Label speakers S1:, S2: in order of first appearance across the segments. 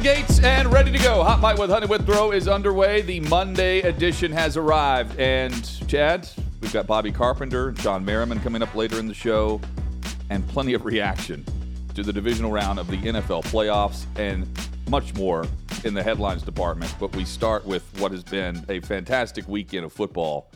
S1: the gates and ready to go. Hot Mic with Hutton Withrow is underway. The Monday edition has arrived. And Chad, we've got Bobby Carpenter, Shawne Merriman coming up later in the show, and plenty of reaction to the divisional round of the NFL playoffs and much more in the headlines department. But we start with what has been a fantastic weekend of football,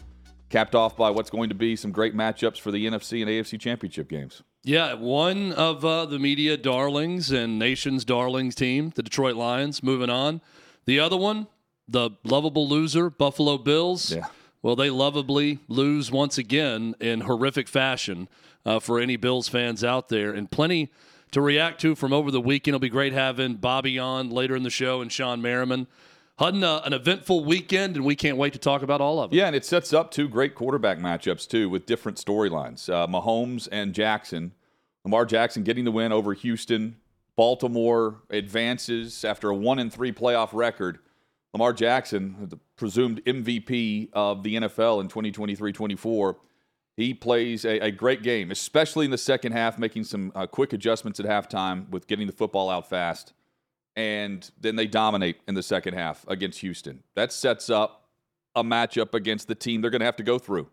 S1: capped off by what's going to be some great matchups for the NFC and AFC championship games.
S2: Yeah, one of uh, the media darlings and nation's darlings team, the Detroit Lions, moving on. The other one, the lovable loser, Buffalo Bills.
S1: Yeah.
S2: Well, they lovably lose once again in horrific fashion uh, for any Bills fans out there, and plenty to react to from over the weekend. It'll be great having Bobby on later in the show and Shawne Merriman. Had uh, an eventful weekend, and we can't wait to talk about all of it.
S1: Yeah, and it sets up two great quarterback matchups too, with different storylines. Uh, Mahomes and Jackson. Lamar Jackson getting the win over Houston. Baltimore advances after a one and three playoff record. Lamar Jackson, the presumed MVP of the NFL in 2023-24, he plays a, a great game, especially in the second half, making some uh, quick adjustments at halftime with getting the football out fast and then they dominate in the second half against Houston. That sets up a matchup against the team they're going to have to go through.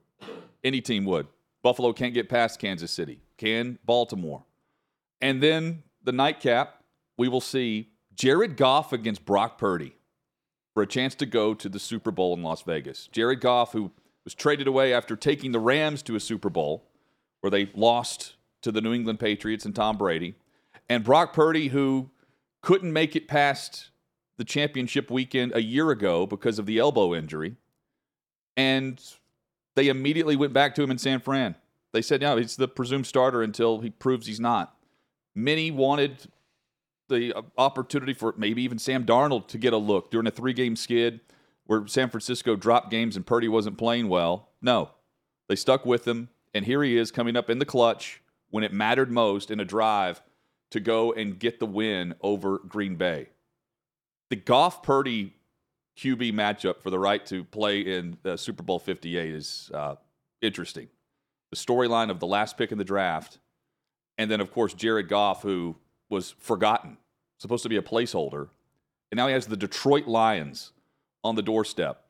S1: Any team would. Buffalo can't get past Kansas City. Can Baltimore? And then the nightcap, we will see Jared Goff against Brock Purdy for a chance to go to the Super Bowl in Las Vegas. Jared Goff, who was traded away after taking the Rams to a Super Bowl where they lost to the New England Patriots and Tom Brady, and Brock Purdy, who couldn't make it past the championship weekend a year ago because of the elbow injury. And they immediately went back to him in San Fran. They said, no, he's the presumed starter until he proves he's not. Many wanted the opportunity for maybe even Sam Darnold to get a look during a three game skid where San Francisco dropped games and Purdy wasn't playing well. No, they stuck with him. And here he is coming up in the clutch when it mattered most in a drive to go and get the win over Green Bay. The Goff Purdy QB matchup for the right to play in uh, Super Bowl 58 is uh, interesting. The storyline of the last pick in the draft, and then, of course, Jared Goff, who was forgotten, supposed to be a placeholder, and now he has the Detroit Lions on the doorstep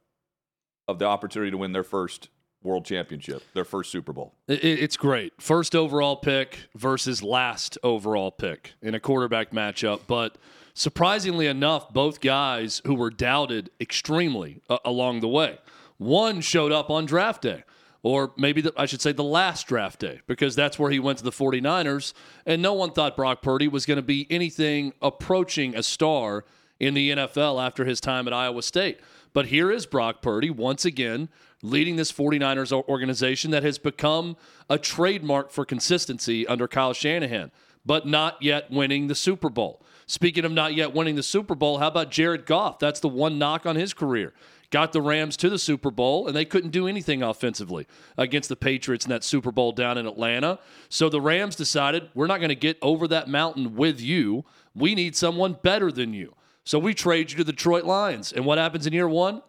S1: of the opportunity to win their first world championship, their first Super Bowl.
S2: It's great. First overall pick versus last overall pick in a quarterback matchup. But surprisingly enough, both guys who were doubted extremely uh, along the way. One showed up on draft day, or maybe the, I should say the last draft day, because that's where he went to the 49ers. And no one thought Brock Purdy was going to be anything approaching a star in the NFL after his time at Iowa State. But here is Brock Purdy once again leading this 49ers organization that has become a trademark for consistency under Kyle Shanahan, but not yet winning the Super Bowl. Speaking of not yet winning the Super Bowl, how about Jared Goff? That's the one knock on his career. Got the Rams to the Super Bowl, and they couldn't do anything offensively against the Patriots in that Super Bowl down in Atlanta. So the Rams decided, we're not going to get over that mountain with you. We need someone better than you. So we trade you to the Detroit Lions. And what happens in year one?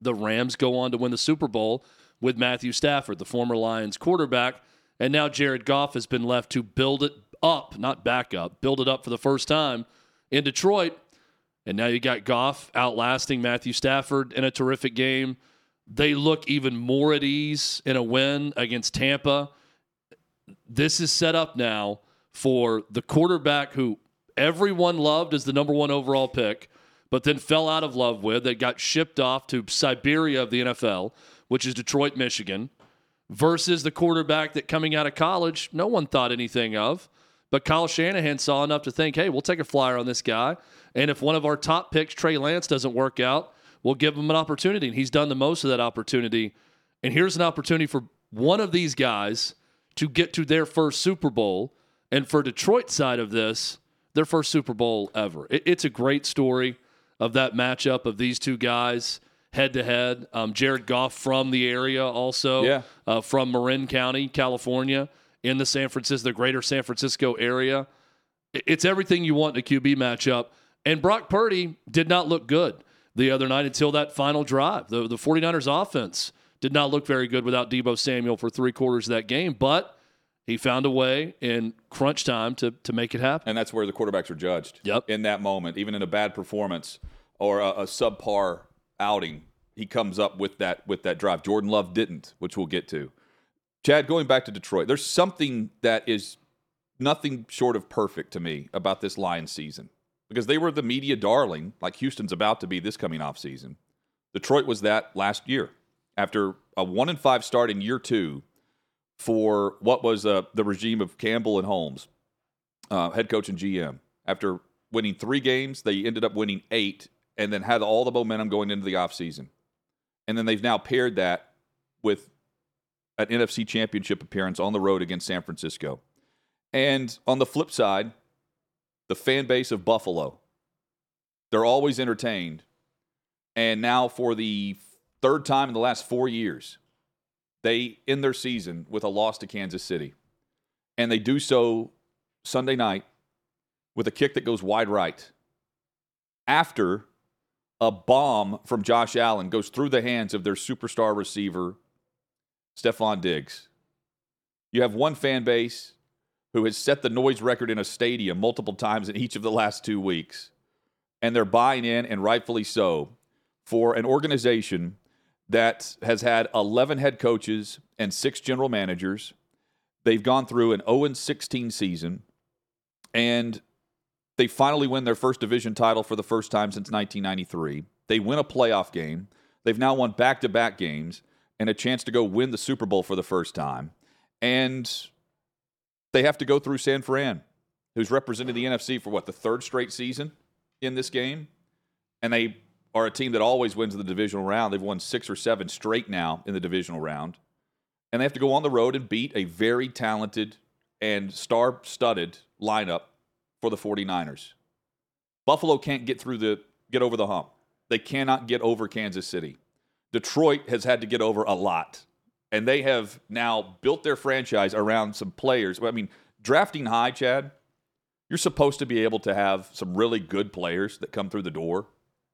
S2: The Rams go on to win the Super Bowl with Matthew Stafford, the former Lions quarterback. And now Jared Goff has been left to build it up, not back up, build it up for the first time in Detroit. And now you got Goff outlasting Matthew Stafford in a terrific game. They look even more at ease in a win against Tampa. This is set up now for the quarterback who everyone loved as the number one overall pick but then fell out of love with, that got shipped off to Siberia of the NFL, which is Detroit, Michigan, versus the quarterback that coming out of college, no one thought anything of. But Kyle Shanahan saw enough to think, hey, we'll take a flyer on this guy. And if one of our top picks, Trey Lance, doesn't work out, we'll give him an opportunity. And he's done the most of that opportunity. And here's an opportunity for one of these guys to get to their first Super Bowl. And for Detroit side of this, their first Super Bowl ever. it's a great story of that matchup of these two guys head to head. Jared Goff from the area, also
S1: yeah.
S2: uh, from Marin County, California, in the San Francisco, the greater San Francisco area. It's everything you want in a QB matchup. And Brock Purdy did not look good the other night until that final drive. The, the 49ers offense did not look very good without Deebo Samuel for three quarters of that game, but he found a way in crunch time to to make it happen.
S1: And that's where the quarterbacks are judged.
S2: Yep.
S1: In that moment, even in a bad performance or a, a subpar outing, he comes up with that with that drive. Jordan Love didn't, which we'll get to. Chad, going back to Detroit, there's something that is nothing short of perfect to me about this Lions season because they were the media darling, like Houston's about to be this coming off season. Detroit was that last year after a one and five start in year two for what was uh, the regime of Campbell and Holmes, uh, head coach and GM. After winning three games, they ended up winning eight and then had all the momentum going into the offseason. And then they've now paired that with an NFC championship appearance on the road against San Francisco. And on the flip side, the fan base of Buffalo, they're always entertained. And now, for the third time in the last four years, they end their season with a loss to Kansas City. And they do so Sunday night with a kick that goes wide right after a bomb from Josh Allen goes through the hands of their superstar receiver, Stefon Diggs. You have one fan base who has set the noise record in a stadium multiple times in each of the last two weeks, and they're buying in, and rightfully so, for an organization that has had 11 head coaches and six general managers. They've gone through an 0 16 season, and they finally win their first division title for the first time since 1993. They win a playoff game. They've now won back to back games and a chance to go win the Super Bowl for the first time. And they have to go through San Fran, who's represented the NFC for what, the third straight season in this game? And they are a team that always wins the divisional round. They've won six or seven straight now in the divisional round. And they have to go on the road and beat a very talented and star studded lineup for the 49ers. Buffalo can't get through the get over the hump. They cannot get over Kansas City. Detroit has had to get over a lot. And they have now built their franchise around some players. I mean, drafting high, Chad, you're supposed to be able to have some really good players that come through the door.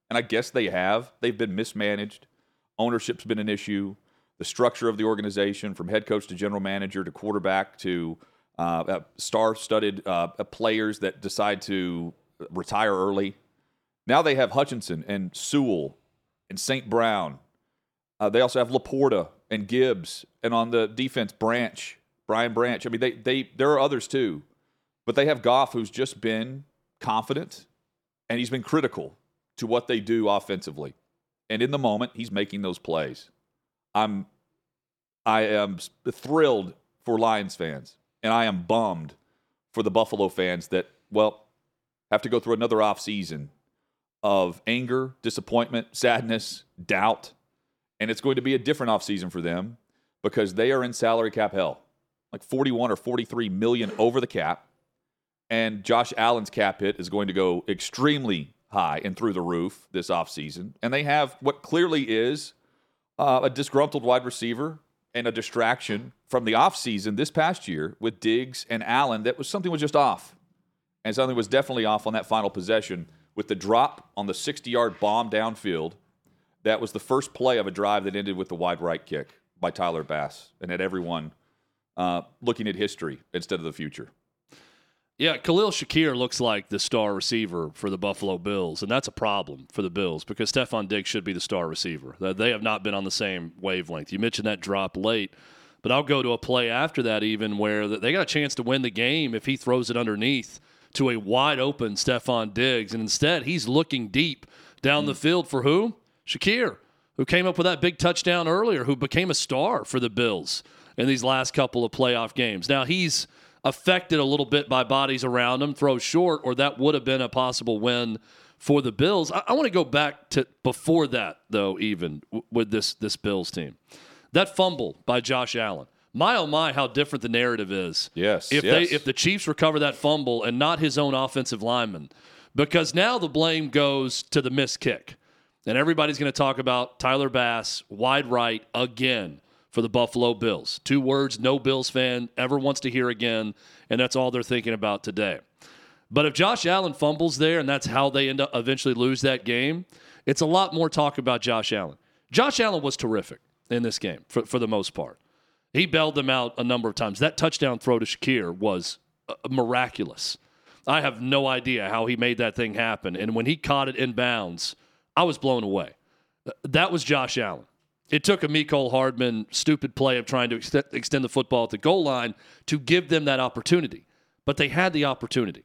S1: And I guess they have. They've been mismanaged. Ownership's been an issue. The structure of the organization, from head coach to general manager to quarterback to uh, uh star-studded uh, players that decide to retire early. Now they have Hutchinson and Sewell and St. Brown. Uh, they also have LaPorta and Gibbs, and on the defense, Branch, Brian Branch. I mean, they they there are others too, but they have Goff, who's just been confident, and he's been critical to what they do offensively. And in the moment, he's making those plays. I'm I am thrilled for Lions fans, and I am bummed for the Buffalo fans that, well, have to go through another offseason of anger, disappointment, sadness, doubt. And it's going to be a different offseason for them because they are in salary cap hell, like 41 or 43 million over the cap. And Josh Allen's cap hit is going to go extremely high and through the roof this offseason. And they have what clearly is uh, a disgruntled wide receiver and a distraction from the offseason this past year with Diggs and Allen that was something was just off. And something was definitely off on that final possession with the drop on the 60 yard bomb downfield. That was the first play of a drive that ended with the wide right kick by Tyler Bass and had everyone uh, looking at history instead of the future.
S2: Yeah, Khalil Shakir looks like the star receiver for the Buffalo Bills, and that's a problem for the Bills because Stefon Diggs should be the star receiver. They have not been on the same wavelength. You mentioned that drop late, but I'll go to a play after that even where they got a chance to win the game if he throws it underneath to a wide open Stefon Diggs, and instead he's looking deep down mm. the field for who? Shakir, who came up with that big touchdown earlier, who became a star for the Bills in these last couple of playoff games. Now he's – affected a little bit by bodies around him, throws short, or that would have been a possible win for the Bills. I, I want to go back to before that, though, even w- with this this Bills team. That fumble by Josh Allen. My oh my, how different the narrative is.
S1: Yes.
S2: If
S1: yes.
S2: they if the Chiefs recover that fumble and not his own offensive lineman, because now the blame goes to the missed kick. And everybody's going to talk about Tyler Bass wide right again for the Buffalo Bills. Two words no Bills fan ever wants to hear again, and that's all they're thinking about today. But if Josh Allen fumbles there and that's how they end up eventually lose that game, it's a lot more talk about Josh Allen. Josh Allen was terrific in this game for, for the most part. He bailed them out a number of times. That touchdown throw to Shakir was uh, miraculous. I have no idea how he made that thing happen. And when he caught it in bounds, I was blown away. That was Josh Allen. It took a Mecole Hardman stupid play of trying to extend the football at the goal line to give them that opportunity. But they had the opportunity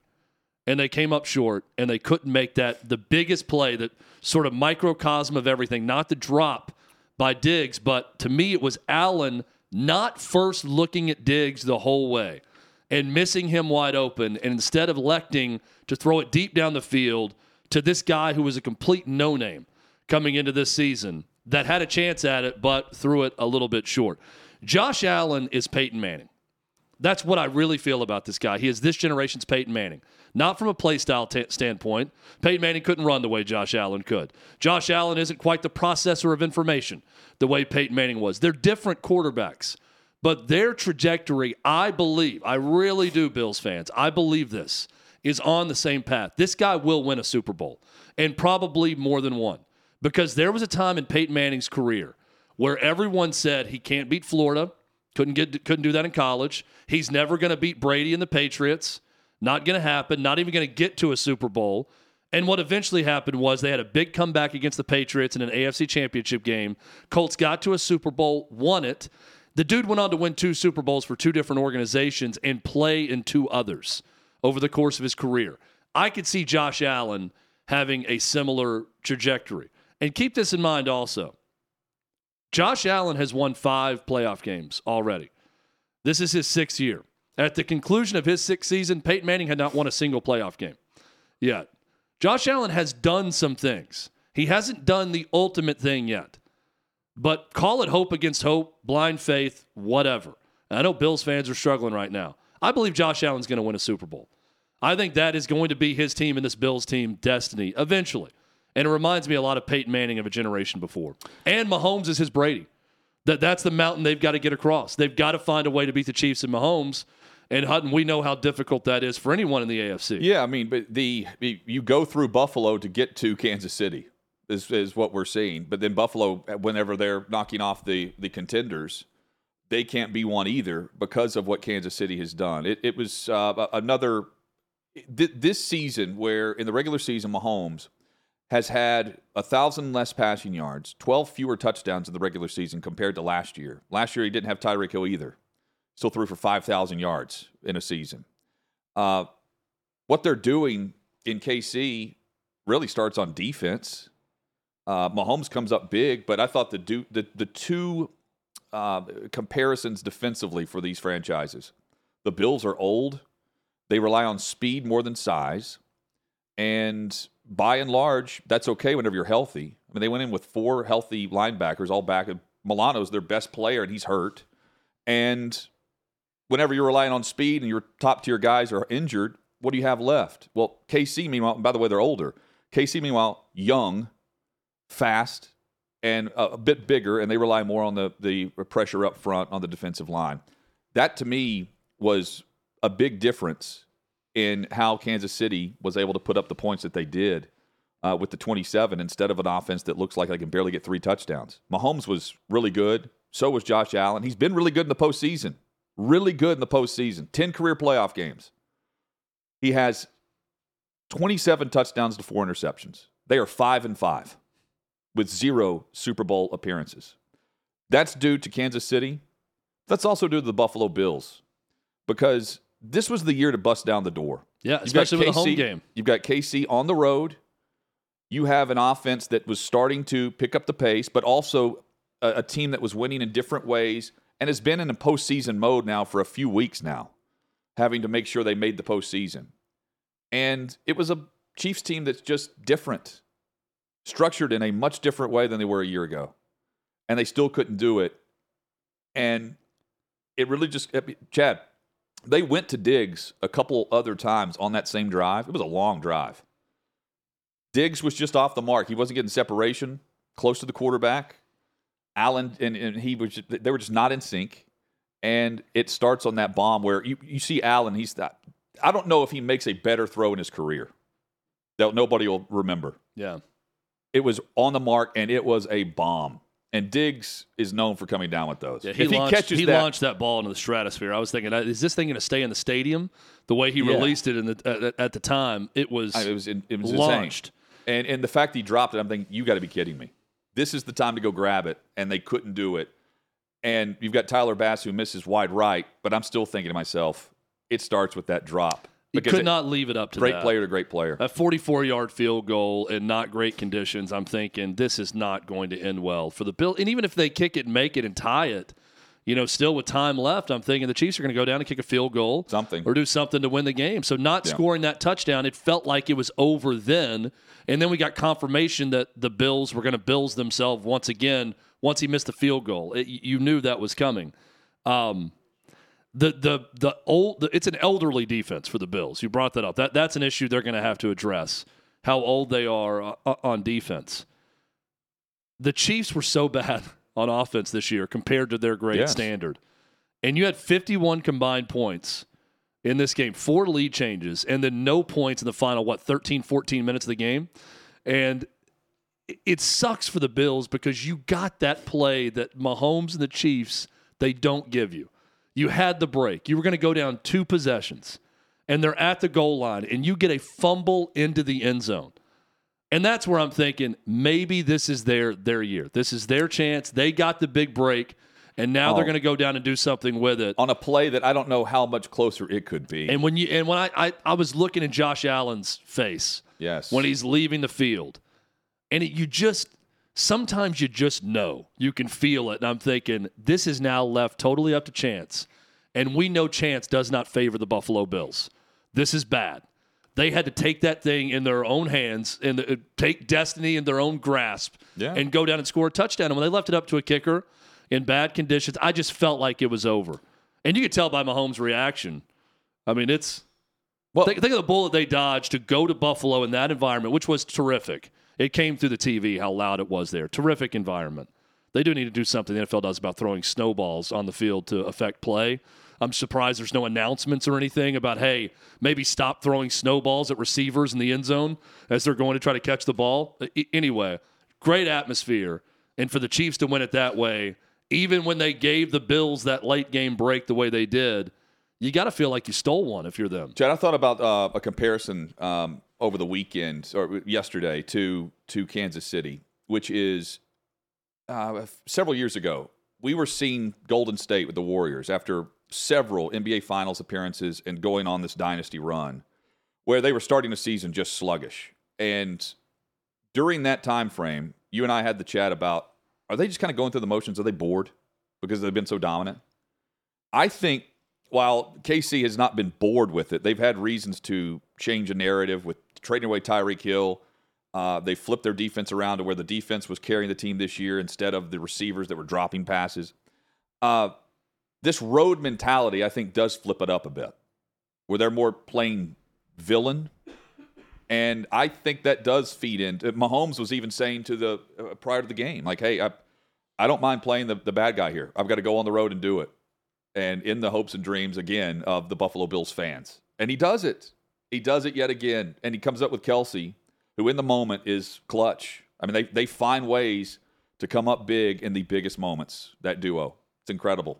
S2: and they came up short and they couldn't make that the biggest play that sort of microcosm of everything, not the drop by Diggs, but to me it was Allen not first looking at Diggs the whole way and missing him wide open and instead of electing to throw it deep down the field to this guy who was a complete no-name coming into this season that had a chance at it but threw it a little bit short. Josh Allen is Peyton Manning. That's what I really feel about this guy. He is this generation's Peyton Manning. Not from a play style t- standpoint. Peyton Manning couldn't run the way Josh Allen could. Josh Allen isn't quite the processor of information the way Peyton Manning was. They're different quarterbacks, but their trajectory, I believe, I really do, Bills fans, I believe this, is on the same path. This guy will win a Super Bowl and probably more than one because there was a time in Peyton Manning's career where everyone said he can't beat Florida. Couldn't get couldn't do that in college. He's never going to beat Brady and the Patriots. Not going to happen. Not even going to get to a Super Bowl. And what eventually happened was they had a big comeback against the Patriots in an AFC championship game. Colts got to a Super Bowl, won it. The dude went on to win two Super Bowls for two different organizations and play in two others over the course of his career. I could see Josh Allen having a similar trajectory. And keep this in mind also. Josh Allen has won five playoff games already. This is his sixth year. At the conclusion of his sixth season, Peyton Manning had not won a single playoff game yet. Josh Allen has done some things. He hasn't done the ultimate thing yet. But call it hope against hope, blind faith, whatever. And I know Bills fans are struggling right now. I believe Josh Allen's going to win a Super Bowl. I think that is going to be his team and this Bills team destiny eventually. And it reminds me a lot of Peyton Manning of a generation before. And Mahomes is his Brady. That that's the mountain they've got to get across. They've got to find a way to beat the Chiefs and Mahomes. And Hutton, we know how difficult that is for anyone in the AFC.
S1: Yeah, I mean, but the you go through Buffalo to get to Kansas City is is what we're seeing. But then Buffalo, whenever they're knocking off the the contenders, they can't be one either because of what Kansas City has done. It it was uh, another this season where in the regular season Mahomes has had a thousand less passing yards, 12 fewer touchdowns in the regular season compared to last year. Last year, he didn't have Tyreek Hill either. Still threw for 5,000 yards in a season. Uh, what they're doing in KC really starts on defense. Uh, Mahomes comes up big, but I thought the the, the two uh, comparisons defensively for these franchises the Bills are old, they rely on speed more than size, and by and large, that's okay whenever you're healthy. I mean, they went in with four healthy linebackers, all back. Milano's their best player, and he's hurt. And whenever you're relying on speed and your top tier guys are injured, what do you have left? Well, KC, meanwhile, by the way, they're older. KC, meanwhile, young, fast, and a, bit bigger, and they rely more on the, the pressure up front on the defensive line. That to me was a big difference in how Kansas City was able to put up the points that they did uh, with the 27 instead of an offense that looks like they can barely get three touchdowns. Mahomes was really good. So was Josh Allen. He's been really good in the postseason. Really good in the postseason. 10 career playoff games. He has 27 touchdowns to four interceptions. They are five and five with zero Super Bowl appearances. That's due to Kansas City. That's also due to the Buffalo Bills because this was the year to bust down the door.
S2: Yeah, especially with a home game.
S1: You've got KC on the road. You have an offense that was starting to pick up the pace, but also a, a team that was winning in different ways and has been in a postseason mode now for a few weeks now, having to make sure they made the postseason. And it was a Chiefs team that's just different, structured in a much different way than they were a year ago. And they still couldn't do it. And it really just, Chad, they went to Diggs a couple other times on that same drive. It was a long drive. Diggs was just off the mark. He wasn't getting separation close to the quarterback. Allen and, and he was just, they were just not in sync. And it starts on that bomb where you, you see Allen, he's that I don't know if he makes a better throw in his career. That nobody will remember.
S2: Yeah.
S1: It was on the mark and it was a bomb. And Diggs is known for coming down with those.
S2: Yeah, he,
S1: if he
S2: launched,
S1: catches
S2: he
S1: that,
S2: launched that ball into the stratosphere. I was thinking, is this thing going to stay in the stadium? The way he
S1: Yeah.
S2: released it in the, at, at the time, it was,
S1: I- it was it was
S2: launched.
S1: insane. And and the fact he dropped it, I'm thinking, you got to be kidding me. This is the time to go grab it, and they couldn't do it. And you've got Tyler Bass who misses wide right, but I'm still thinking to myself, it starts with that drop.
S2: Could not leave it up to
S1: great
S2: that.
S1: player to great player.
S2: A 44 yard field goal in not great conditions. I'm thinking this is not going to end well for the Bill. And even if they kick it and make it and tie it, you know, still with time left, I'm thinking the Chiefs are going to go down and kick a field goal,
S1: Something.
S2: or do something to win the game. So not
S1: Yeah.
S2: scoring that touchdown, it felt like it was over then. And then we got confirmation that the Bills were going to Bills themselves once again. Once he missed the field goal, It- you knew that was coming. Um, the the the old the, it's an elderly defense for the Bills. You brought that up. That that's an issue they're going to have to address. How old they are uh, on defense. The Chiefs were so bad on offense this year compared to their great
S1: Yes.
S2: standard. And you had 51 combined points in this game, four lead changes, and then no points in the final, what, 13, 14 minutes of the game. And it- it sucks for the Bills because you got that play that Mahomes and the Chiefs, they don't give you. You had the break. You were going to go down two possessions, and they're at the goal line, and you get a fumble into the end zone. And that's where I'm thinking maybe this is their their year. This is their chance. They got the big break, and now they're
S1: Oh.
S2: going to go down and do something with it.
S1: on a play that I don't know how much closer it could be.
S2: And when you and when I, I I was looking in Josh Allen's face
S1: yes.
S2: when he's leaving the field, and it, you just sometimes you just know you can feel it. And I'm thinking this is now left totally up to chance, and we know chance does not favor the Buffalo Bills. This is bad. They had to take that thing in their own hands and uh, take destiny in their own grasp
S1: Yeah.
S2: and go down and score a touchdown. And when they left it up to a kicker in bad conditions, I just felt like it was over. And you could tell by Mahomes' reaction. I mean, it's
S1: well,
S2: Think, think of the bullet they dodged to go to Buffalo in that environment, which was terrific. It came through the TV how loud it was there. Terrific environment. They do need to do something the NFL does about throwing snowballs on the field to affect play. I'm surprised there's no announcements or anything about, hey, maybe stop throwing snowballs at receivers in the end zone as they're going to try to catch the ball. Anyway, great atmosphere. And for the Chiefs to win it that way, even when they gave the Bills that late game break the way they did, you got to feel like you stole one if you're them.
S1: Chad, I thought about uh, a comparison um, over the weekend or yesterday to to Kansas City, which is uh, several years ago. We were seeing Golden State with the Warriors after several NBA Finals appearances and going on this dynasty run, where they were starting the season just sluggish. And during that time frame, you and I had the chat about: Are they just kind of going through the motions? Are they bored because they've been so dominant? I think while KC has not been bored with it, they've had reasons to change a narrative with trading away Tyreek Hill. Uh, they flipped their defense around to where the defense was carrying the team this year instead of the receivers that were dropping passes. Uh, this road mentality, I think, does flip it up a bit, where they're more playing villain. And I think that does feed into. Mahomes was even saying to the uh, prior to the game, like, "Hey, I, I don't mind playing the, the bad guy here. I've got to go on the road and do it." and in the hopes and dreams again of the Buffalo Bills fans. And he does it. He does it yet again. And he comes up with Kelce, who in the moment is clutch. I mean, they, they find ways to come up big in the biggest moments, that duo. It's incredible.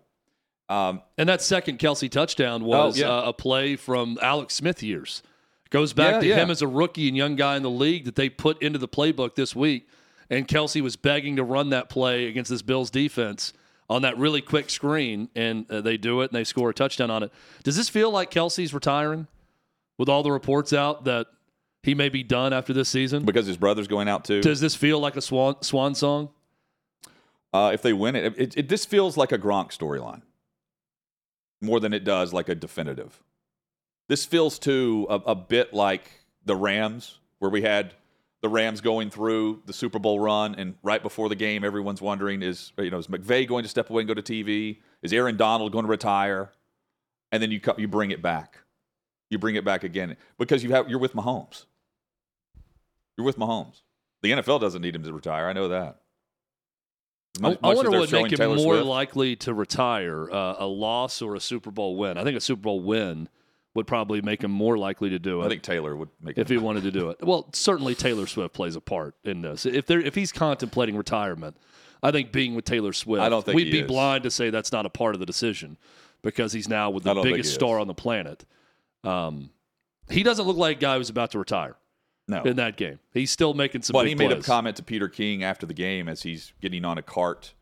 S1: Um,
S2: And that second Kelce touchdown was
S1: Oh, yeah.
S2: uh, a play from Alex Smith years. Goes back
S1: Yeah,
S2: to
S1: yeah.
S2: him as a rookie and young guy in the league that they put into the playbook this week. And Kelce was begging to run that play against this Bills defense on that really quick screen, and uh, they do it and they score a touchdown on it. Does this feel like Kelce's retiring with all the reports out that he may be done after this season?
S1: because his brother's going out too.
S2: Does this feel like a swan swan song?
S1: Uh, if they win it, it, it, this feels like a Gronk storyline more than it does like a definitive. This feels too a, a bit like the Rams, where we had the Rams going through the Super Bowl run, and right before the game, everyone's wondering is you know is McVay going to step away and go to TV? Is Aaron Donald going to retire? And then you you bring it back, you bring it back again because you have you're with Mahomes. You're with Mahomes. The NFL doesn't need him to retire. I know that.
S2: I,
S1: much-
S2: I
S1: much
S2: wonder what would make him
S1: Taylor
S2: more
S1: Swift.
S2: likely to retire, uh, a loss or a Super Bowl win. I think a Super Bowl win would probably make him more likely to do it
S1: I think Taylor would make
S2: if he wanted to do it. Well, certainly Taylor Swift plays a part in this. If there, if he's contemplating retirement, I think being with Taylor Swift,
S1: I don't think
S2: we'd be
S1: is.
S2: blind to say that's not a part of the decision because he's now with the biggest star on the planet. Um, he doesn't look like a guy who's about to retire
S1: No.
S2: in that game. He's still making some.
S1: But he made a comment to Peter King after the game as he's getting on a cart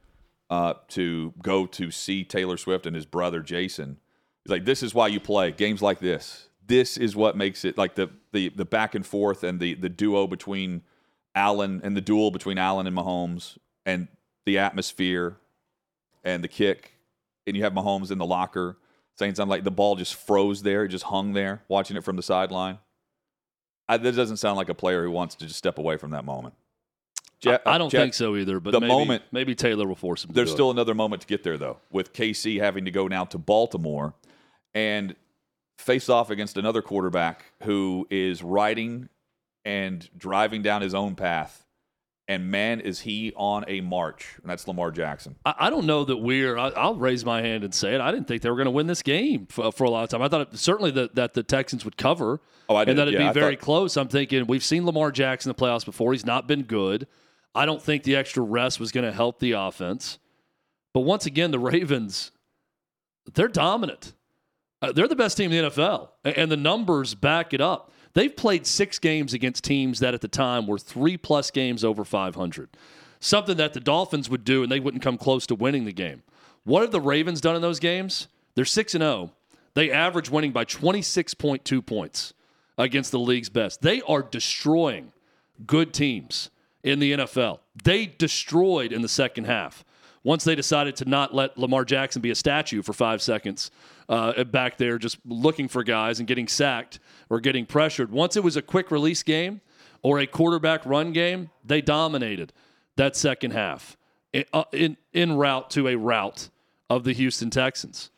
S1: uh, to go to see Taylor Swift and his brother Jason. He's like, "This is why you play games like this. This is what makes it like the the the back and forth and the the duo between Allen and the duel between Allen and Mahomes and the atmosphere and the kick, and you have Mahomes in the locker saying something like the ball just froze there, it just hung there, watching it from the sideline. I, that doesn't sound like a player who wants to just step away from that moment. Ja-
S2: I don't think so either. But
S1: the
S2: maybe,
S1: moment-
S2: maybe Taylor will force him. To
S1: There's
S2: do it.
S1: still another moment to get there, though, with KC having to go now to Baltimore and face off against another quarterback who is riding and driving down his own path. And man, is he on a march. And that's Lamar Jackson.
S2: I, I don't know that we're. I, I'll raise my hand and say it. I didn't think they were going to win this game for, for a lot of time. I thought it, certainly that, that the Texans would cover
S1: Oh, I did.
S2: and that it'd
S1: Yeah,
S2: be
S1: I
S2: very
S1: thought-
S2: close. I'm thinking we've seen Lamar Jackson in the playoffs before. He's not been good. I don't think the extra rest was going to help the offense. But once again, the Ravens, they're dominant. Uh, they're the best team in the NFL, and the numbers back it up. They've played six games against teams that at the time were three plus games over 500. Something that the Dolphins would do, and they wouldn't come close to winning the game. What have the Ravens done in those games? They're 6 and 0. They average winning by 26.2 points against the league's best. They are destroying good teams in the NFL. They destroyed in the second half once they decided to not let Lamar Jackson be a statue for five seconds uh, back there, just looking for guys and getting sacked or getting pressured. Once it was a quick release game or a quarterback run game, they dominated that second half in, uh, in, in route to a route of the Houston Texans.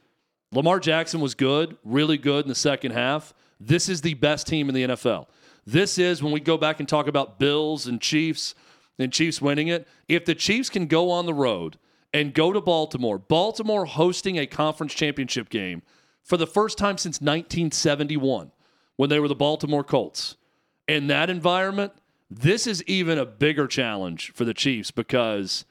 S2: Lamar Jackson was good, really good in the second half. This is the best team in the NFL. This is when we go back and talk about Bills and Chiefs and Chiefs winning it. If the Chiefs can go on the road and go to Baltimore, Baltimore hosting a conference championship game for the first time since 1971 when they were the Baltimore Colts. In that environment, this is even a bigger challenge for the Chiefs because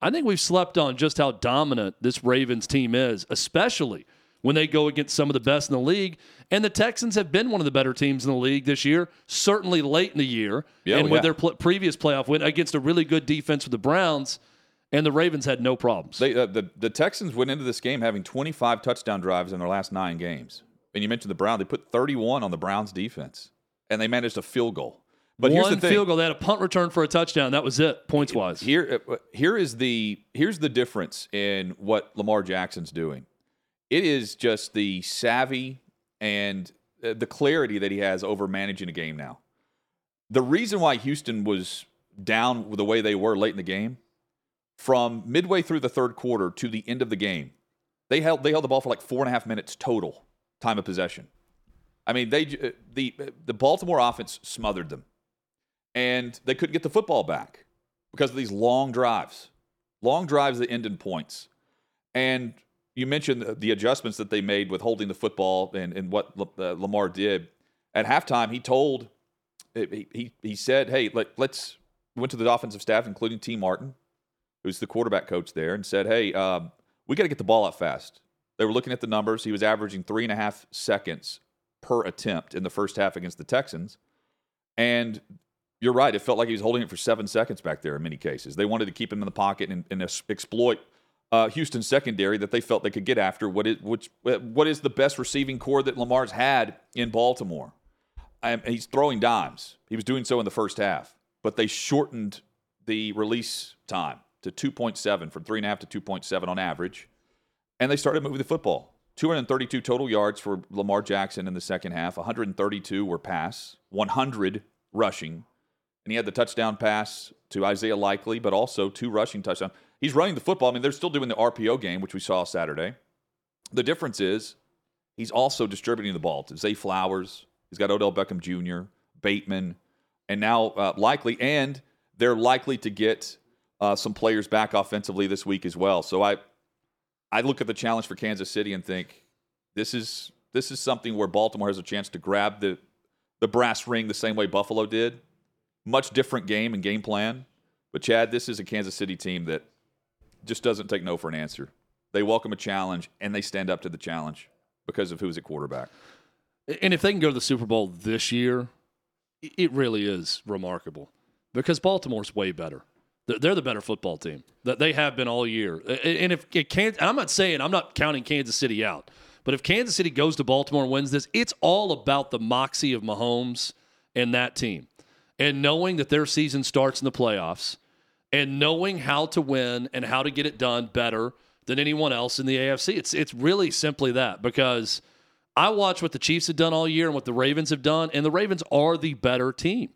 S2: I think we've slept on just how dominant this Ravens team is, especially when they go against some of the best in the league. And the Texans have been one of the better teams in the league this year, certainly late in the year.
S1: Yeah,
S2: and
S1: oh,
S2: with
S1: yeah.
S2: their pl- previous playoff win against a really good defense with the Browns, and the Ravens had no problems.
S1: They, uh, the, the Texans went into this game having 25 touchdown drives in their last nine games. And you mentioned the Browns. They put 31 on the Browns defense, and they managed a field goal. But here's
S2: One
S1: the thing.
S2: field goal, they had a punt return for a touchdown. That was it, points wise.
S1: Here, uh, here is the here's the difference in what Lamar Jackson's doing. It is just the savvy and uh, the clarity that he has over managing a game now. The reason why Houston was down the way they were late in the game, from midway through the third quarter to the end of the game, they held they held the ball for like four and a half minutes total time of possession. I mean, they uh, the the Baltimore offense smothered them, and they couldn't get the football back because of these long drives, long drives that end in points. And you mentioned the- adjustments that they made with holding the football and, and what uh, Lamar did at halftime. He told he he, he said, "Hey, let, let's." Went to the offensive staff, including Tee Martin, who's the quarterback coach there, and said, "Hey, um, we got to get the ball out fast." They were looking at the numbers. He was averaging three and a half seconds per attempt in the first half against the Texans, and you're right. It felt like he was holding it for seven seconds back there in many cases. They wanted to keep him in the pocket and, and exploit uh, Houston's secondary that they felt they could get after. What is which what is the best receiving corps that Lamar's had in Baltimore? Um, he's throwing dimes. He was doing so in the first half, but they shortened the release time to 2.7 from three and a half to 2.7 on average, and they started moving the football. 232 total yards for Lamar Jackson in the second half. 132 were pass, 100 rushing, and he had the touchdown pass to Isaiah Likely, but also two rushing touchdowns. He's running the football. I mean, they're still doing the RPO game, which we saw Saturday. The difference is he's also distributing the ball to Zay Flowers. He's got Odell Beckham Jr., Bateman, and now uh, Likely, and they're likely to get uh, some players back offensively this week as well. So I, I look at the challenge for Kansas City and think this is this is something where Baltimore has a chance to grab the the brass ring the same way Buffalo did. Much different game and game plan, but Chad, this is a Kansas City team that just doesn't take no for an answer. They welcome a challenge and they stand up to the challenge because of who's at quarterback.
S2: And if they can go to the Super Bowl this year, it really is remarkable because Baltimore's way better. They're the better football team that they have been all year. And if it can't, I'm not saying I'm not counting Kansas City out, but if Kansas City goes to Baltimore and wins this, it's all about the moxie of Mahomes and that team, and knowing that their season starts in the playoffs, and knowing how to win and how to get it done better than anyone else in the AFC. It's it's really simply that because I watch what the Chiefs have done all year and what the Ravens have done, and the Ravens are the better team.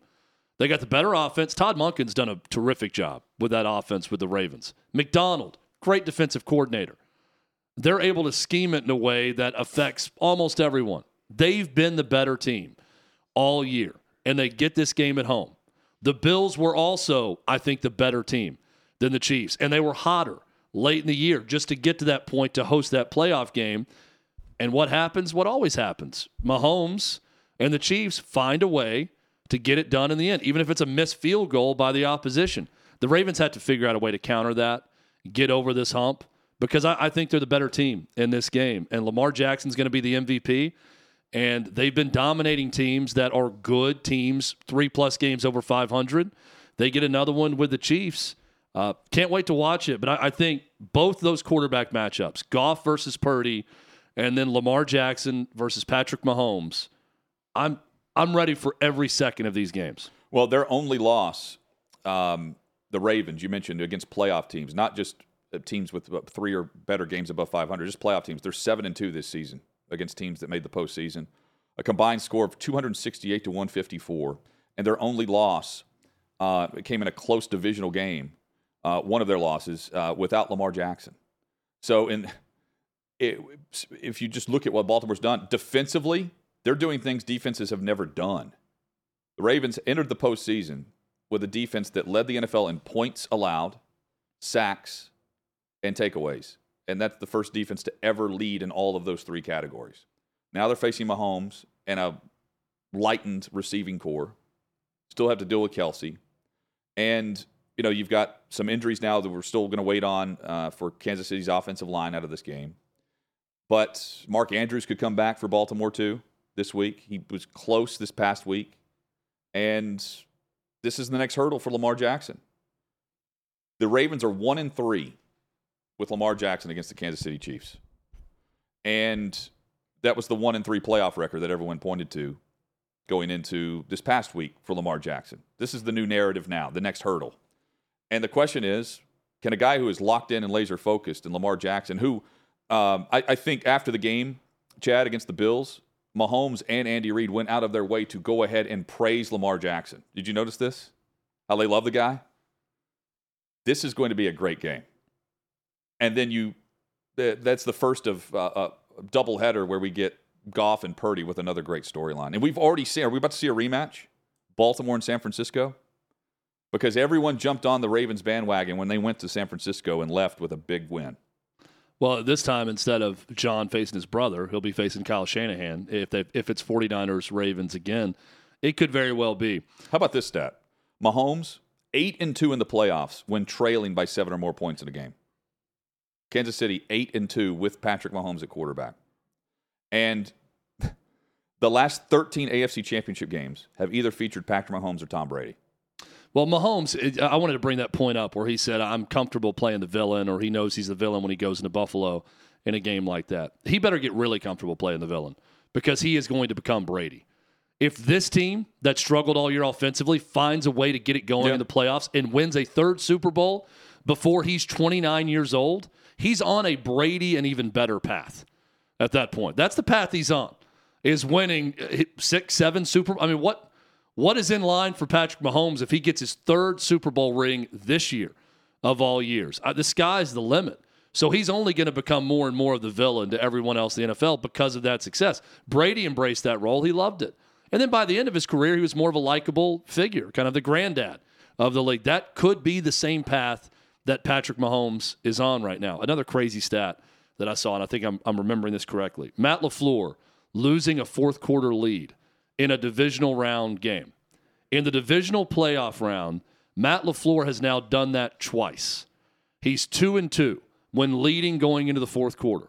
S2: They got the better offense. Todd Monken's done a terrific job with that offense with the Ravens. Macdonald, great defensive coordinator. They're able to scheme it in a way that affects almost everyone. They've been the better team all year, and they get this game at home. The Bills were also, I think, the better team than the Chiefs, and they were hotter late in the year just to get to that point to host that playoff game. And what happens? What always happens? Mahomes and the Chiefs find a way to get it done in the end, even if it's a missed field goal by the opposition. The Ravens had to figure out a way to counter that, get over this hump, because I, I think they're the better team in this game. And Lamar Jackson's going to be the MVP. And they've been dominating teams that are good teams, three plus games over 500. They get another one with the Chiefs. Uh, can't wait to watch it. But I, I think both those quarterback matchups, Goff versus Purdy, and then Lamar Jackson versus Patrick Mahomes, I'm I'm ready for every second of these games.
S1: Well, their only loss, um, the Ravens, you mentioned against playoff teams, not just uh, teams with three or better games above 500, just playoff teams. They're seven and two this season against teams that made the postseason. A combined score of 268 to 154, and their only loss uh, came in a close divisional game. Uh, one of their losses uh, without Lamar Jackson. So, in it, if you just look at what Baltimore's done defensively, they're doing things defenses have never done. The Ravens entered the postseason with a defense that led the NFL in points allowed, sacks, and takeaways. And that's the first defense to ever lead in all of those three categories. Now they're facing Mahomes and a lightened receiving corps. Still have to deal with Kelce. And, you know, you've got some injuries now that we're still going to wait on uh, for Kansas City's offensive line out of this game. But Mark Andrews could come back for Baltimore, too this week. He was close this past week. And this is the next hurdle for Lamar Jackson. The Ravens are one in three with Lamar Jackson against the Kansas City Chiefs. And that was the one in three playoff record that everyone pointed to going into this past week for Lamar Jackson. This is the new narrative now, the next hurdle. And the question is can a guy who is locked in and laser focused in Lamar Jackson, who um, I, I think after the game, Chad, against the Bills, Mahomes and Andy Reid went out of their way to go ahead and praise Lamar Jackson. Did you notice this? How they love the guy? This is going to be a great game. And then you, that's the first of uh, a doubleheader where we get Goff and Purdy with another great storyline. And we've already seen, are we about to see a rematch? Baltimore and San Francisco? Because everyone jumped on the Ravens bandwagon when they went to San Francisco and left with a big win.
S2: Well, this time instead of John facing his brother, he'll be facing Kyle Shanahan. If they, if it's 49ers Ravens again, it could very well be.
S1: How about this stat? Mahomes, 8 and 2 in the playoffs when trailing by 7 or more points in a game. Kansas City, 8 and 2 with Patrick Mahomes at quarterback. And the last 13 AFC championship games have either featured Patrick Mahomes or Tom Brady.
S2: Well, Mahomes, I wanted to bring that point up where he said, I'm comfortable playing the villain, or he knows he's the villain when he goes into Buffalo in a game like that. He better get really comfortable playing the villain because he is going to become Brady. If this team that struggled all year offensively finds a way to get it going yeah. in the playoffs and wins a third Super Bowl before he's 29 years old, he's on a Brady and even better path at that point. That's the path he's on, is winning six, seven Super I mean, what what is in line for Patrick Mahomes if he gets his third Super Bowl ring this year of all years? Uh, the sky's the limit. So he's only going to become more and more of the villain to everyone else in the NFL because of that success. Brady embraced that role. He loved it. And then by the end of his career, he was more of a likable figure, kind of the granddad of the league. That could be the same path that Patrick Mahomes is on right now. Another crazy stat that I saw, and I think I'm, I'm remembering this correctly. Matt LaFleur losing a fourth quarter lead in a divisional round game. In the divisional playoff round, Matt LaFleur has now done that twice. He's two and two when leading going into the fourth quarter.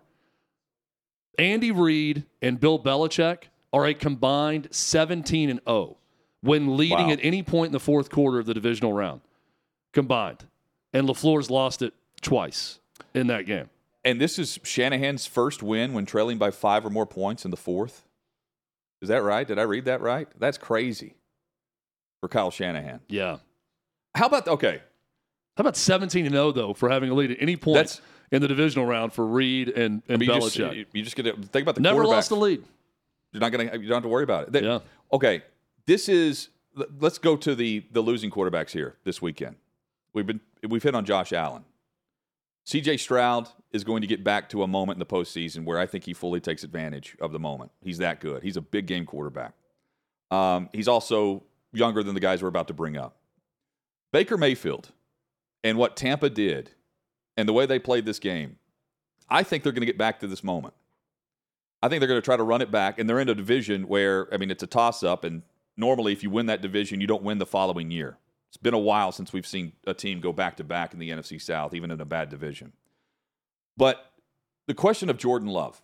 S2: Andy Reid and Bill Belichick are a combined 17 and 0 when leading
S1: Wow.
S2: at any point in the fourth quarter of the divisional round combined. And LaFleur's lost it twice in that game.
S1: And this is Shanahan's first win when trailing by five or more points in the fourth. Is that right? Did I read that right? That's crazy for Kyle Shanahan.
S2: Yeah.
S1: How about okay?
S2: How about 17 and 0 though for having a lead at any point
S1: That's-
S2: in the divisional round for Reid and, and
S1: I mean, you just,
S2: Belichick?
S1: you, you just get to think about the
S2: Never lost a lead.
S1: You're not gonna. You don't have to worry about it. They-
S2: Yeah.
S1: Okay. This is. Let's go to the the losing quarterbacks here this weekend. We've been we've hit on Josh Allen. C.J. Stroud is going to get back to a moment in the postseason where I think he fully takes advantage of the moment. He's that good. He's a big game quarterback. Um, he's also younger than the guys we're about to bring up. Baker Mayfield and what Tampa did and the way they played this game, I think they're going to get back to this moment. I think they're going to try to run it back, and they're in a division where, I mean, it's a toss up, and normally if you win that division, you don't win the following year. It's been a while since we've seen a team go back to back in the NFC South, even in a bad division. But the question of Jordan Love,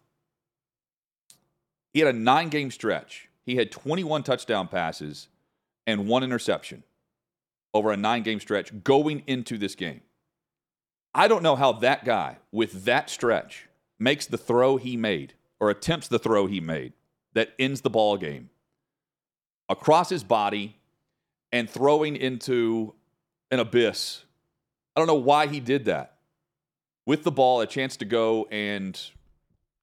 S1: he had a nine game stretch. He had 21 touchdown passes and one interception over a nine game stretch going into this game. I don't know how that guy with that stretch makes the throw he made or attempts the throw he made that ends the ball game across his body and throwing into an abyss. I don't know why he did that. With the ball, a chance to go and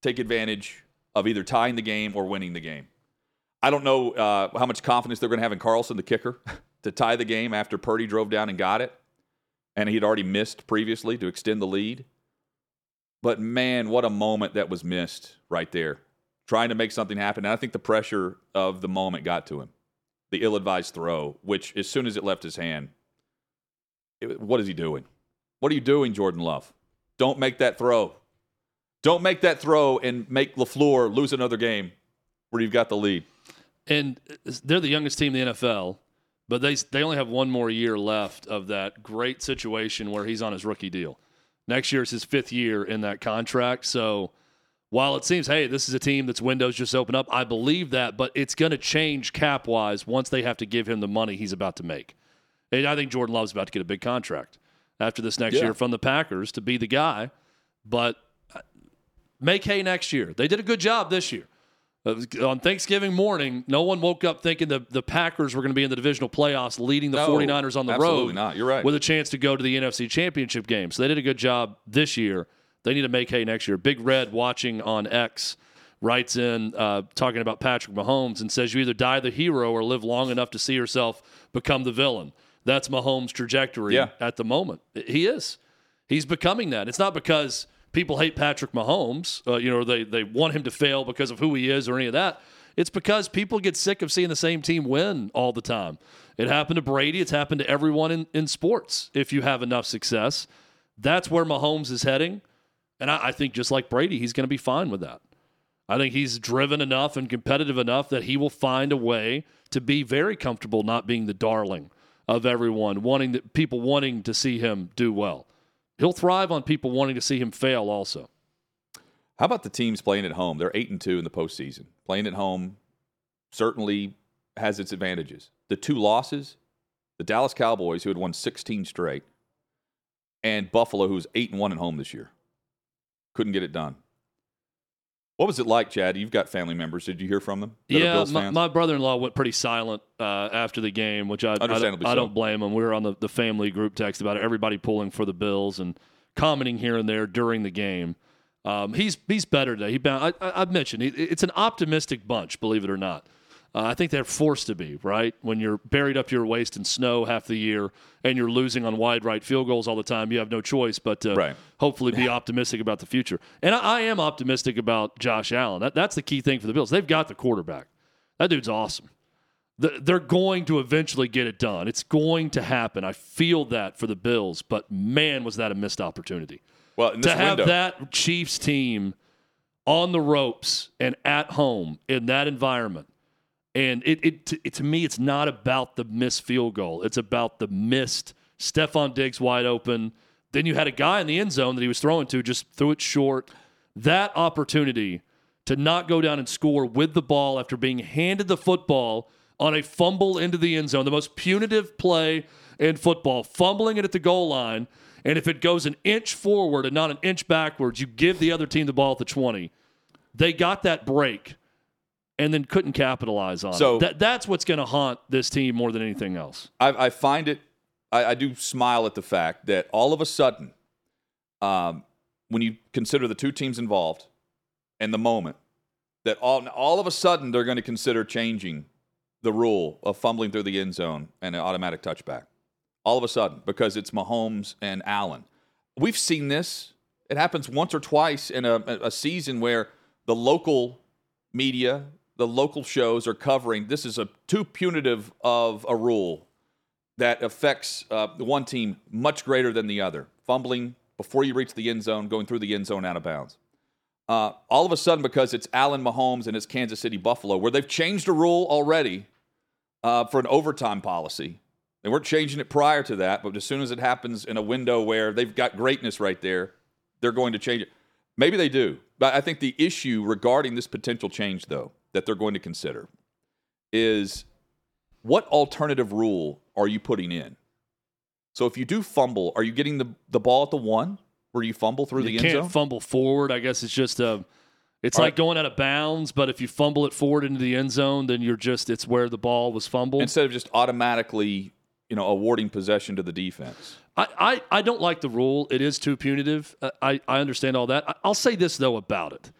S1: take advantage of either tying the game or winning the game. I don't know uh, how much confidence they're going to have in Carlson, the kicker, to tie the game after Purdy drove down and got it. And he'd already missed previously to extend the lead. But man, what a moment that was missed right there, trying to make something happen. And I think the pressure of the moment got to him. The ill advised throw, which as soon as it left his hand, it- what is he doing? What are you doing, Jordan Love? Don't make that throw. Don't make that throw and make LaFleur lose another game where you've got the lead.
S2: and they're the youngest team in the NFL, but they they only have one more year left of that great situation where he's on his rookie deal. Next year is his fifth year in that contract. So while it seems, hey, this is a team that's windows just open up, I believe that, but it's going to change cap wise once they have to give him the money he's about to make. And I think Jordan Love's about to get a big contract after this next
S1: Yeah.
S2: year from the Packers to be the guy. But uh, make hay next year. They did a good job this year. Uh, on Thanksgiving morning, no one woke up thinking the, the Packers were going to be in the divisional playoffs, leading the
S1: No,
S2: 49ers on the
S1: absolutely
S2: road.
S1: not. You're right.
S2: With a chance to go to the NFC Championship game. So they did a good job this year. They need to make hay next year. Big Red watching on X writes in uh, talking about Patrick Mahomes and says you either die the hero or live long enough to see yourself become the villain. That's Mahomes' trajectory
S1: Yeah.
S2: at the moment. He is. He's becoming that. It's not because people hate Patrick Mahomes, uh, you know, or they they want him to fail because of who he is or any of that. It's because people get sick of seeing the same team win all the time. It happened to Brady. It's happened to everyone in, in sports. If you have enough success, that's where Mahomes is heading. And I, I think just like Brady, he's going to be fine with that. I think he's driven enough and competitive enough that he will find a way to be very comfortable not being the darling of everyone, wanting people wanting to see him do well. He'll thrive on people wanting to see him fail also.
S1: How about the teams playing at home? They're eight and two in the postseason. Playing at home certainly has its advantages. The two losses, the Dallas Cowboys, who had won 16 straight, and Buffalo, who's eight and one at home this year, couldn't get it done. What was it like, Chad? You've got family members. Did you hear from them?
S2: yeah, my, my brother-in-law went pretty silent uh, after the game, which I, I, don't, I don't blame him. We were on the, the family group text about it, everybody pulling for the Bills and commenting here and there during the game. Um, he's he's better today. He I, I, I've mentioned it, it's an optimistic bunch, believe it or not. Uh, I think they're forced to be right when you're buried up your waist in snow half the year and you're losing on wide right field goals all the time. You have no choice but to
S1: Right.
S2: hopefully be optimistic about the future. And I, I am optimistic about Josh Allen. That, that's the key thing for the Bills. They've got the quarterback. That dude's awesome. The- They're going to eventually get it done. It's going to happen. I feel that for the Bills, but man, was that a missed opportunity
S1: well,
S2: to have
S1: window,
S2: that Chiefs team on the ropes and at home in that environment. And it, it, to- it to me, it's not about the missed field goal. It's about the missed Stefon Diggs wide open, Then you had a guy in the end zone that he was throwing to, just threw it short. That opportunity to not go down and score with the ball after being handed the football on a fumble into the end zone, the most punitive play in football, fumbling it at the goal line. And if it goes an inch forward and not an inch backwards, you give the other team the ball at the 20. They got that break and then couldn't capitalize on
S1: So-
S2: it. That, that's what's going to haunt this team more than anything else.
S1: I, I find it. I, I do smile at the fact that all of a sudden, um, when you consider the two teams involved and the moment, that all all of a sudden they're going to consider changing the rule of fumbling through the end zone and an automatic touchback. All of a sudden, because it's Mahomes and Allen. We've seen this. It happens once or twice in a, a season where the local media, the local shows are covering. This is a too punitive of a rule that affects uh, one team much greater than the other. Fumbling before you reach the end zone, going through the end zone out of bounds. Uh, all of a sudden, because it's Allen Mahomes and it's Kansas City Buffalo, where they've changed a rule already uh, for an overtime policy. They weren't changing it prior to that, but as soon as it happens in a window where they've got greatness right there, they're going to change it. Maybe they do. But I think the issue regarding this potential change, though, that they're going to consider is what alternative rule are you putting in? So if you do fumble, are you getting the, the ball at the one where you fumble through the
S2: you
S1: end
S2: can't
S1: zone?
S2: fumble forward. I guess it's just a. It's
S1: All
S2: like
S1: right.
S2: going out of bounds, but if you fumble it forward into the end zone, then you're just it's where the ball was fumbled.
S1: Instead of just automatically, you know, awarding possession to the defense.
S2: I, I, I don't like the rule. It is too punitive. Uh, I, I understand all that. I'll say this though about it.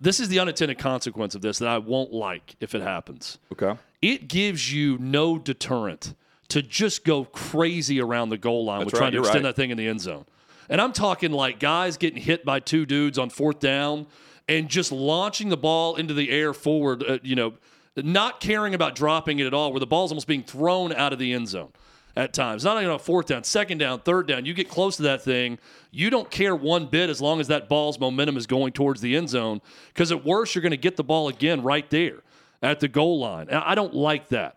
S2: This is the unintended consequence of this that I won't like if it happens.
S1: Okay.
S2: It gives you no deterrent to just go crazy around the goal line
S1: That's
S2: with trying to extend
S1: right.
S2: that thing in the end zone. And I'm talking like guys getting hit by two dudes on fourth down and just launching the ball into the air forward, uh, you know, not caring about dropping it at all, where the ball's almost being thrown out of the end zone at times. Not even on fourth down, second down, third down. You get close to that thing, you don't care one bit as long as that ball's momentum is going towards the end zone, because at worst, you're going to get the ball again right there at the goal line. I don't like that.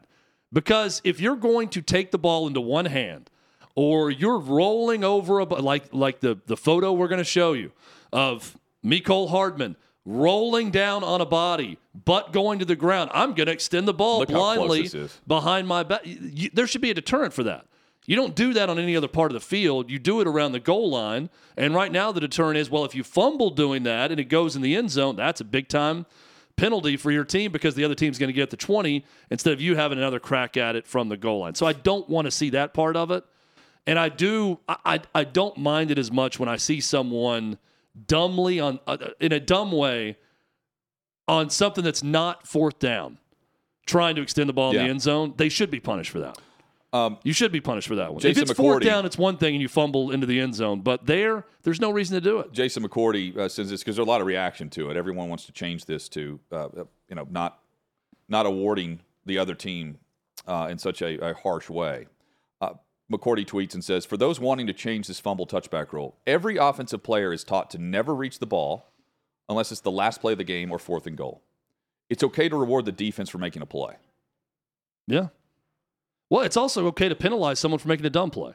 S2: Because if you're going to take the ball into one hand, or you're rolling over a like like the the photo we're going to show you of Mecole Hardman rolling down on a body, butt going to the ground, I'm going to extend the ball
S1: Look
S2: blindly behind my back. There should be a deterrent for that. You don't do that on any other part of the field. You do it around the goal line. And right now, the deterrent is well, if you fumble doing that and it goes in the end zone, that's a big time penalty for your team because the other team's going to get the 20 instead of you having another crack at it from the goal line. So I don't want to see that part of it. And I do, I, I, I don't mind it as much when I see someone dumbly on, uh, in a dumb way, on something that's not fourth down, trying to extend the ball in the end zone. They should be punished for that.
S1: Um,
S2: You should be punished for that one.
S1: Jason
S2: if it's fourth down, it's one thing, and you fumble into the end zone. But there, there's no reason to do it.
S1: Jason McCourty uh, says this because there's a lot of reaction to it. Everyone wants to change this to, uh, you know, not not awarding the other team uh, in such a, a harsh way. McCourty tweets and says, "For those wanting to change this fumble touchback rule, every offensive player is taught to never reach the ball unless it's the last play of the game or fourth and goal. It's okay to reward the defense for making a play.
S2: Yeah. Well, it's also okay to penalize someone for making a dumb play.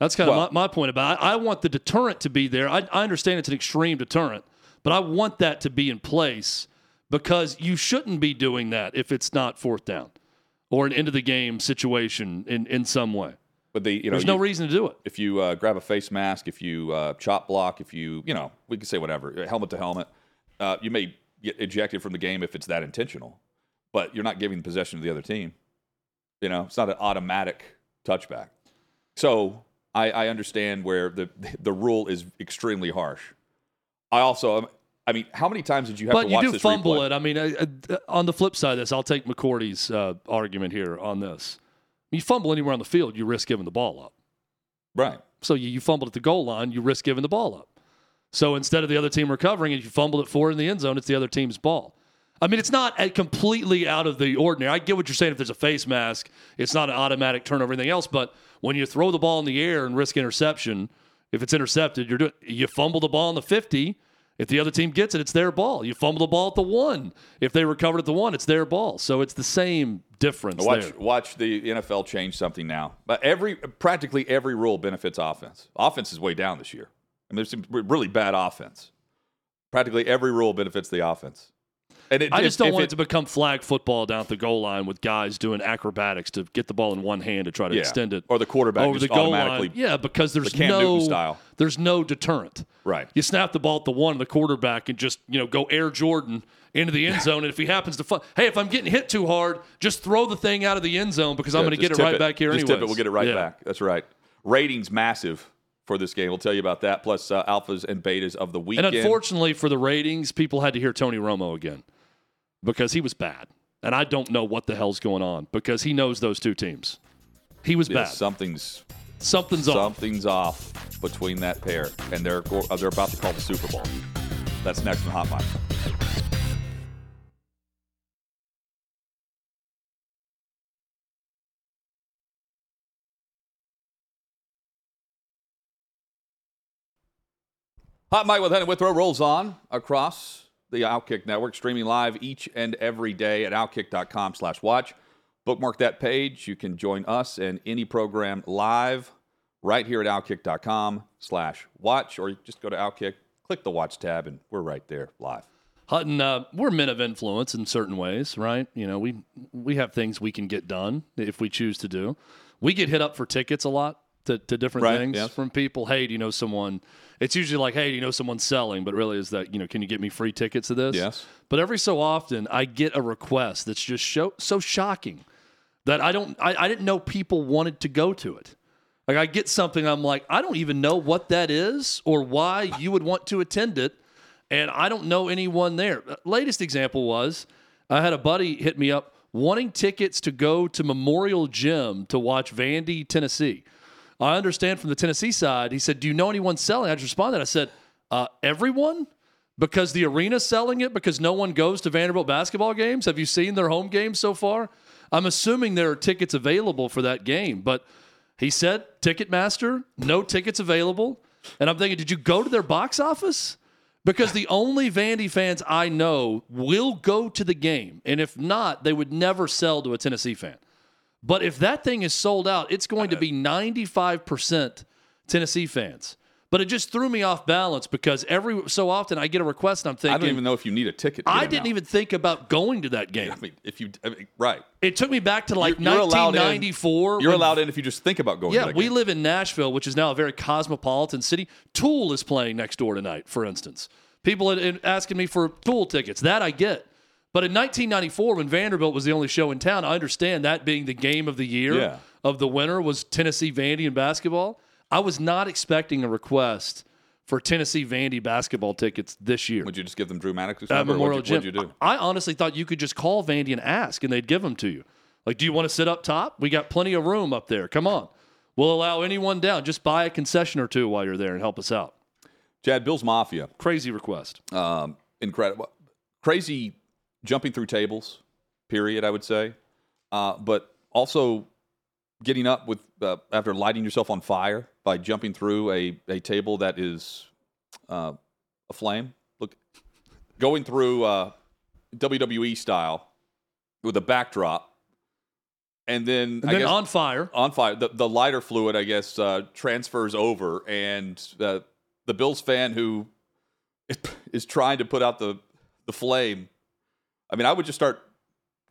S2: That's kind of
S1: Well-
S2: my, my point about it. I, I want the deterrent to be there. I, I understand it's an extreme deterrent, but I want that to be in place because you shouldn't be doing that if it's not fourth down or an end of the game situation in, in some way.
S1: But the you know
S2: There's
S1: you-
S2: no reason to do it.
S1: if you uh, grab a face mask, if you uh, chop block, if you, you know, we can say whatever, helmet to helmet, uh, you may get ejected from the game if it's that intentional, but you're not giving possession to the other team. You know, it's not an automatic touchback. So I, I understand where the the rule is extremely harsh. I also, I mean, how many times did you have
S2: But
S1: to
S2: you
S1: watch
S2: do fumble
S1: replay?
S2: it. I mean, uh, uh, on the flip side of this, I'll take McCourty's uh, argument here on this. You fumble anywhere on the field, you risk giving the ball up.
S1: Right.
S2: So you, you fumbled at the goal line, you risk giving the ball up. So instead of the other team recovering, if you fumbled it forward in the end zone, it's the other team's ball. I mean, it's not completely out of the ordinary. I get what you're saying. If there's a face mask, it's not an automatic turnover, everything else. But when you throw the ball in the air and risk interception, if it's intercepted, you're doing you fumble the ball in the 50, If the other team gets it, it's their ball. You fumble the ball at the one. If they recover at the one, it's their ball. So it's the same difference
S1: Watch,
S2: there.
S1: watch the NFL change something now. But every practically every rule benefits offense. Offense is way down this year. I mean, there's some really bad offense. Practically every rule benefits the offense. And it,
S2: I
S1: if-
S2: just don't
S1: if
S2: want it,
S1: it
S2: to become flag football down at the goal line with guys doing acrobatics to get the ball in one hand to try to
S1: yeah.
S2: extend it
S1: or the quarterback
S2: over
S1: just
S2: the goal
S1: automatically.
S2: line. Yeah, because there's
S1: Cam
S2: no
S1: style.
S2: there's no deterrent.
S1: Right.
S2: You snap the ball at the one, the quarterback, and just you know go Air Jordan into the end zone. And if he happens to, fu- hey, if I'm getting hit too hard, just throw the thing out of the end zone because I'm going to get it right back here
S1: Just
S2: anyway.
S1: tip it. We'll get it right back. That's right. Ratings massive for this game. We'll tell you about that. Plus uh, alphas and betas of the weekend.
S2: And unfortunately for the ratings, people had to hear Tony Romo again because he was bad. And I don't know what the hell's going on because he knows those two teams. He was
S1: Yeah,
S2: bad.
S1: something's
S2: Something's off.
S1: something's off between that pair, and they're uh, they're about to call the Super Bowl. That's next on Hot Mic. Hot Mic with Henry Withrow rolls on across the Outkick Network, streaming live each and every day at outkick.com slash watch. Bookmark that page. You can join us and any program live right here at outkick.com slash watch, or you just go to Outkick, click the watch tab, and we're right there live.
S2: Hutton, uh, we're men of influence in certain ways, right? You know, we we have things we can get done if we choose to do. We get hit up for tickets a lot to, to different
S1: Right,
S2: things
S1: yes.
S2: from people. Hey, do you know someone? It's usually like, hey, do you know someone selling? But really, is that you know, can you get me free tickets to this?
S1: Yes.
S2: But every so often, I get a request that's just show, so shocking that I don't, I, I didn't know people wanted to go to it. Like I get something, I'm like, I don't even know what that is or why you would want to attend it, and I don't know anyone there. Uh, Latest example was I had a buddy hit me up wanting tickets to go to Memorial Gym to watch Vandy, Tennessee. I understand from the Tennessee side. He said, "Do you know anyone selling?" I just responded. I said, uh, "Everyone." Because the arena's selling it because no one goes to Vanderbilt basketball games. Have you seen their home games so far? I'm assuming there are tickets available for that game, but he said Ticketmaster, no tickets available. And I'm thinking, did you go to their box office? Because the only Vandy fans I know will go to the game. And if not, they would never sell to a Tennessee fan. But if that thing is sold out, it's going to uh, be 95% Tennessee fans. But it just threw me off balance because every so often I get a request and I'm thinking I
S1: don't even know if you need a ticket.
S2: I didn't
S1: now.
S2: even think about going to that game.
S1: I mean, if you I mean, right,
S2: It took me back to like
S1: You're- you're allowed
S2: 1994.
S1: you're
S2: when-
S1: allowed in if you just think about going.
S2: Yeah,
S1: to that
S2: we
S1: game.
S2: live in Nashville, which is now a very cosmopolitan city. Tool is playing next door tonight, for instance. People are asking me for Tool tickets. That I get. But in 1994, when Vanderbilt was the only show in town, I understand that being the game of the year
S1: Yeah.
S2: of the winter was Tennessee Vandy in basketball. I was not expecting a request for Tennessee Vandy basketball tickets this year
S1: Would you just give them Drew
S2: Maddux's
S1: number? or
S2: Memorial Gym.
S1: what'd you do?
S2: I I honestly thought you could just call Vandy and ask, and they'd give them to you. Like, do you want to sit up top? We got plenty of room up there. Come on. We'll allow anyone down. Just buy a concession or two while you're there and help us out.
S1: Chad Bill's Mafia.
S2: Crazy request.
S1: um, incredible, crazy jumping through tables. Period, I would say, uh, but also getting up with uh, after lighting yourself on fire by jumping through a, a table that is uh, aflame. Look, going through uh, WWE style with a backdrop, and then
S2: And
S1: I
S2: then
S1: guess
S2: on fire.
S1: on fire. The, the lighter fluid, I guess, uh, transfers over, and uh, the Bills fan who is trying to put out the the flame. I mean, I would just start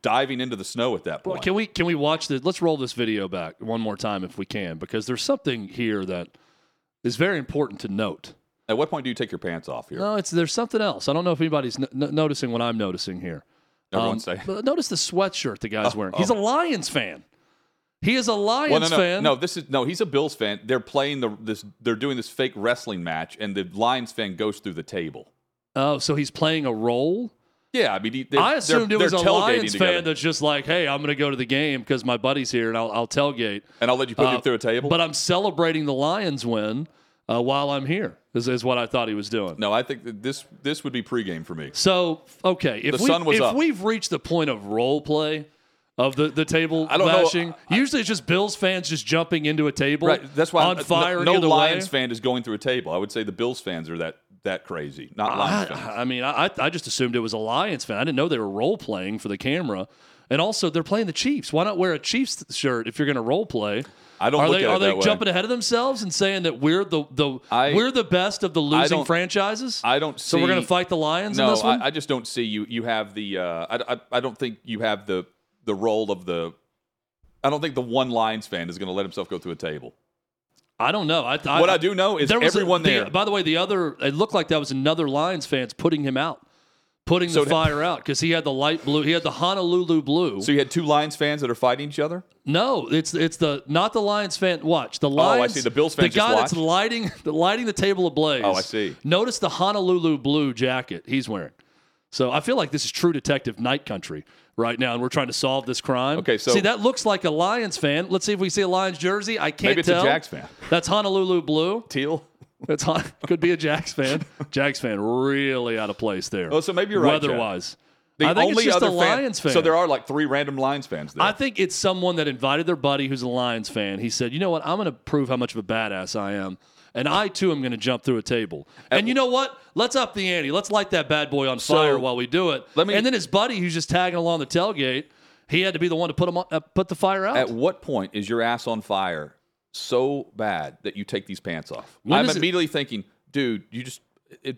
S1: diving into the snow at that
S2: Well,
S1: point.
S2: can we can we watch this? Let's roll this video back one more time if we can, because there's something here that is very important to note.
S1: at what point do you take your pants off here?
S2: No, it's there's something else. I don't know if anybody's n- noticing what I'm noticing here. Um, notice the sweatshirt the guy's wearing. He's a Lions fan. He is a Lions
S1: Well, no, no,
S2: fan.
S1: no. This is no. He's a Bills fan. They're playing the this. They're doing this fake wrestling match, and the Lions fan goes through the table.
S2: Oh, so he's playing a role?
S1: Yeah, I mean, they're,
S2: I assumed
S1: they're,
S2: it was a Lions
S1: together.
S2: fan that's just like, hey, I'm going to go to the game because my buddy's here and I'll, I'll tailgate.
S1: and I'll let you put
S2: Uh,
S1: him through a table.
S2: But I'm celebrating the Lions win uh, while I'm here, is, is what I thought he was doing.
S1: no, I think that this this would be pregame for me.
S2: So, okay, if,
S1: The
S2: we,
S1: sun was
S2: if
S1: up.
S2: we've reached the point of role play, of the, the table
S1: I don't know.
S2: bashing, usually it's just Bills fans just jumping into a table
S1: Right. That's why
S2: on fire
S1: no, no Lions
S2: way.
S1: fan is going through a table. I would say the Bills fans are that that crazy. Not Lions fans.
S2: I, I mean, I, I just assumed it was a Lions fan. I didn't know they were role playing for the camera. And also, they're playing the Chiefs. Why not wear a Chiefs shirt if you're going to role play?
S1: I don't
S2: Are
S1: look
S2: they are they
S1: that way.
S2: jumping ahead of themselves and saying that we're the the
S1: I-
S2: we're the best of the losing franchises?
S1: I don't
S2: so we're going to fight the Lions in
S1: No,
S2: this one.
S1: I, I just don't see you. You have the. Uh, I, I, I don't think you have the the role of the. I don't think the one Lions fan is going to let himself go through a table.
S2: I don't know. I, I,
S1: what I do know is
S2: there was a-
S1: everyone
S2: the-
S1: there.
S2: by the way, the other it looked like that was another Lions fans putting him out, putting
S1: So
S2: the fire out because he had the light blue. He had the Honolulu blue.
S1: so you had two Lions fans that are fighting each other.
S2: no, it's it's the not the Lions fan. Watch the Lions.
S1: Oh, I see. The Bills fan. The
S2: guy that's lighting the lighting the table ablaze.
S1: Oh, I see.
S2: Notice the Honolulu blue jacket he's wearing. So I feel like this is True Detective Night Country right now, and we're trying to solve this crime.
S1: Okay, so-
S2: see that looks like a Lions fan. Let's see if we see a Lions jersey. I can't
S1: Maybe it's
S2: tell.
S1: a Jags fan.
S2: That's Honolulu blue.
S1: Teal.
S2: That's hot. Could be a Jags fan. Jags fan really out of place there.
S1: Oh, so maybe you're right, Chad.
S2: Weather-wise,
S1: The
S2: I think
S1: only
S2: it's just
S1: other
S2: a Lions fan.
S1: So there are like three random Lions fans there.
S2: I think it's someone that invited their buddy who's a Lions fan. He said, "You know what? I'm going to prove how much of a badass I am." And I too am going to jump through a table. And you know what? Let's up the ante. Let's light that bad boy on fire while we do it.
S1: let me-
S2: and then his buddy, who's just tagging along the tailgate, he had to be the one to put him on, uh, put the fire out.
S1: At what point is your ass on fire so bad that you take these pants off?
S2: When
S1: I'm
S2: is it-
S1: immediately thinking, dude, you just it.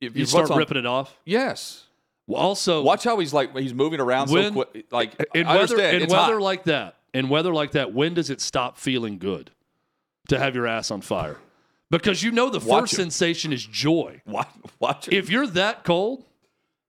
S1: If
S2: you start
S1: on-
S2: ripping it off.
S1: Yes.
S2: Well, also,
S1: Watch how he's like he's moving around
S2: When-
S1: so quick. Like
S2: in
S1: I
S2: weather
S1: understand
S2: in weather
S1: hot.
S2: like that, in weather like that, when does it stop feeling good to have your ass on fire? Because you know the
S1: Watch
S2: first
S1: it.
S2: sensation is joy.
S1: watch, watch it.
S2: If you're that cold,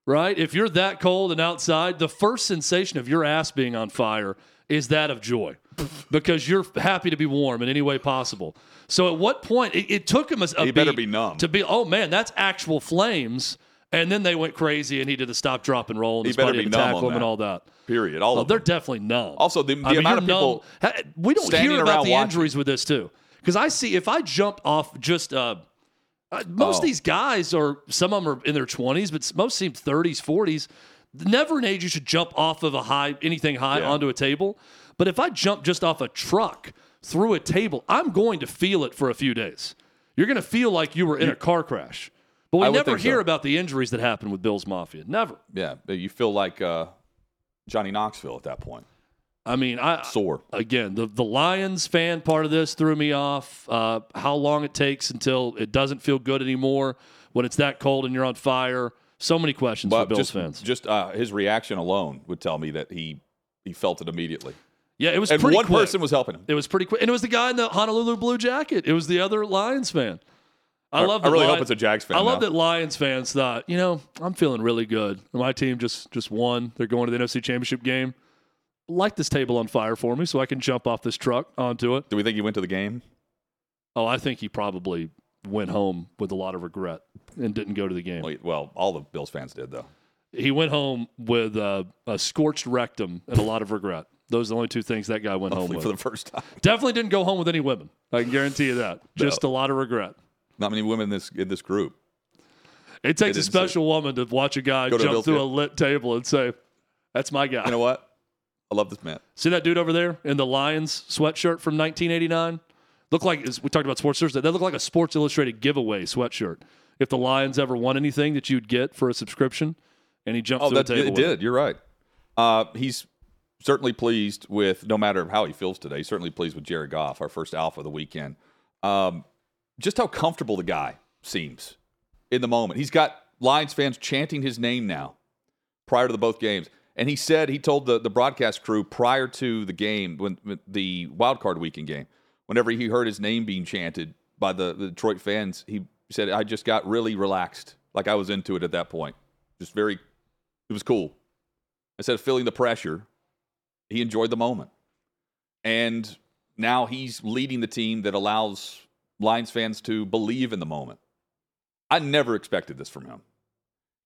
S2: right? If you're that cold and outside, the first sensation of your ass being on fire is that of joy. Because you're happy to be warm in any way possible. So at what point it, it took him a, a
S1: He better be numb.
S2: to be oh man, that's actual flames. And then they went crazy and he did the stop, drop, and roll, and
S1: He better be
S2: to
S1: numb
S2: tackle him and all that.
S1: Period. All
S2: Oh, they're definitely numb.
S1: Also, the- the
S2: I mean,
S1: amount of people
S2: numb. We don't hear about the
S1: watching.
S2: injuries with this too, because I see if I jump off just uh, uh, most
S1: Oh.
S2: of these guys are some of them are in their twenties, but most seem thirties, forties. Never an age you should jump off of a high anything high
S1: Yeah.
S2: onto a table. But if I jump just off a truck through a table, I'm going to feel it for a few days. You're going to feel like you were in a car crash. But we
S1: I
S2: never
S1: think so.
S2: hear about the injuries that happen with Bill's Mafia. Never.
S1: Yeah, you feel like uh, Johnny Knoxville at that point.
S2: I mean, I
S1: Sore.
S2: again, the the Lions fan part of this threw me off. Uh, how long it takes until it doesn't feel good anymore when it's that cold and you're on fire. So many questions for Bills
S1: just,
S2: fans.
S1: just uh, his reaction alone would tell me that he he felt it immediately.
S2: yeah, it was
S1: And one
S2: quick.
S1: person was helping him.
S2: It was pretty quick, and it was the guy in the Honolulu blue jacket. It was the other Lions fan. I love.
S1: I really
S2: Lion-
S1: hope it's a Jags fan.
S2: I love
S1: now.
S2: that Lions fans thought, you know, I'm feeling really good. My team just just won. They're going to the NFC Championship game. Light this table on fire for me so I can jump off this truck onto it.
S1: Do we think he went to the game?
S2: Oh, I think he probably went home with a lot of regret and didn't go to the game.
S1: Well, all the Bills fans did though.
S2: He went home with uh, a scorched rectum and a lot of regret. Those are the only two things that guy went home with.
S1: for the first time.
S2: Definitely didn't go home with any women. I can guarantee you that. Just a lot of regret.
S1: Not many women in this in this group.
S2: It takes a
S1: didn't say-
S2: special woman to watch a guy
S1: a
S2: jump through a lit table and say, "That's my guy."
S1: You know what? I love this man.
S2: See that dude over there in the Lions sweatshirt from 1989? Look like we talked about Sports Thursday. That looked like a Sports Illustrated giveaway sweatshirt. If the Lions ever won anything that you'd get for a subscription, and he jumped
S1: Oh,
S2: through
S1: that
S2: the table.
S1: it did. You're right. Uh, he's certainly pleased with no matter how he feels today. He's certainly pleased with Jared Goff, our first alpha of the weekend. Um, just how comfortable the guy seems in the moment. He's got Lions fans chanting his name now prior to the both games. And he said he told the, the broadcast crew prior to the game, when, when the wild card weekend game, whenever he heard his name being chanted by the, the Detroit fans, he said, "I just got really relaxed, like I was into it at that point. Just very, it was cool. Instead of feeling the pressure, he enjoyed the moment. And now he's leading the team that allows Lions fans to believe in the moment. I never expected this from him.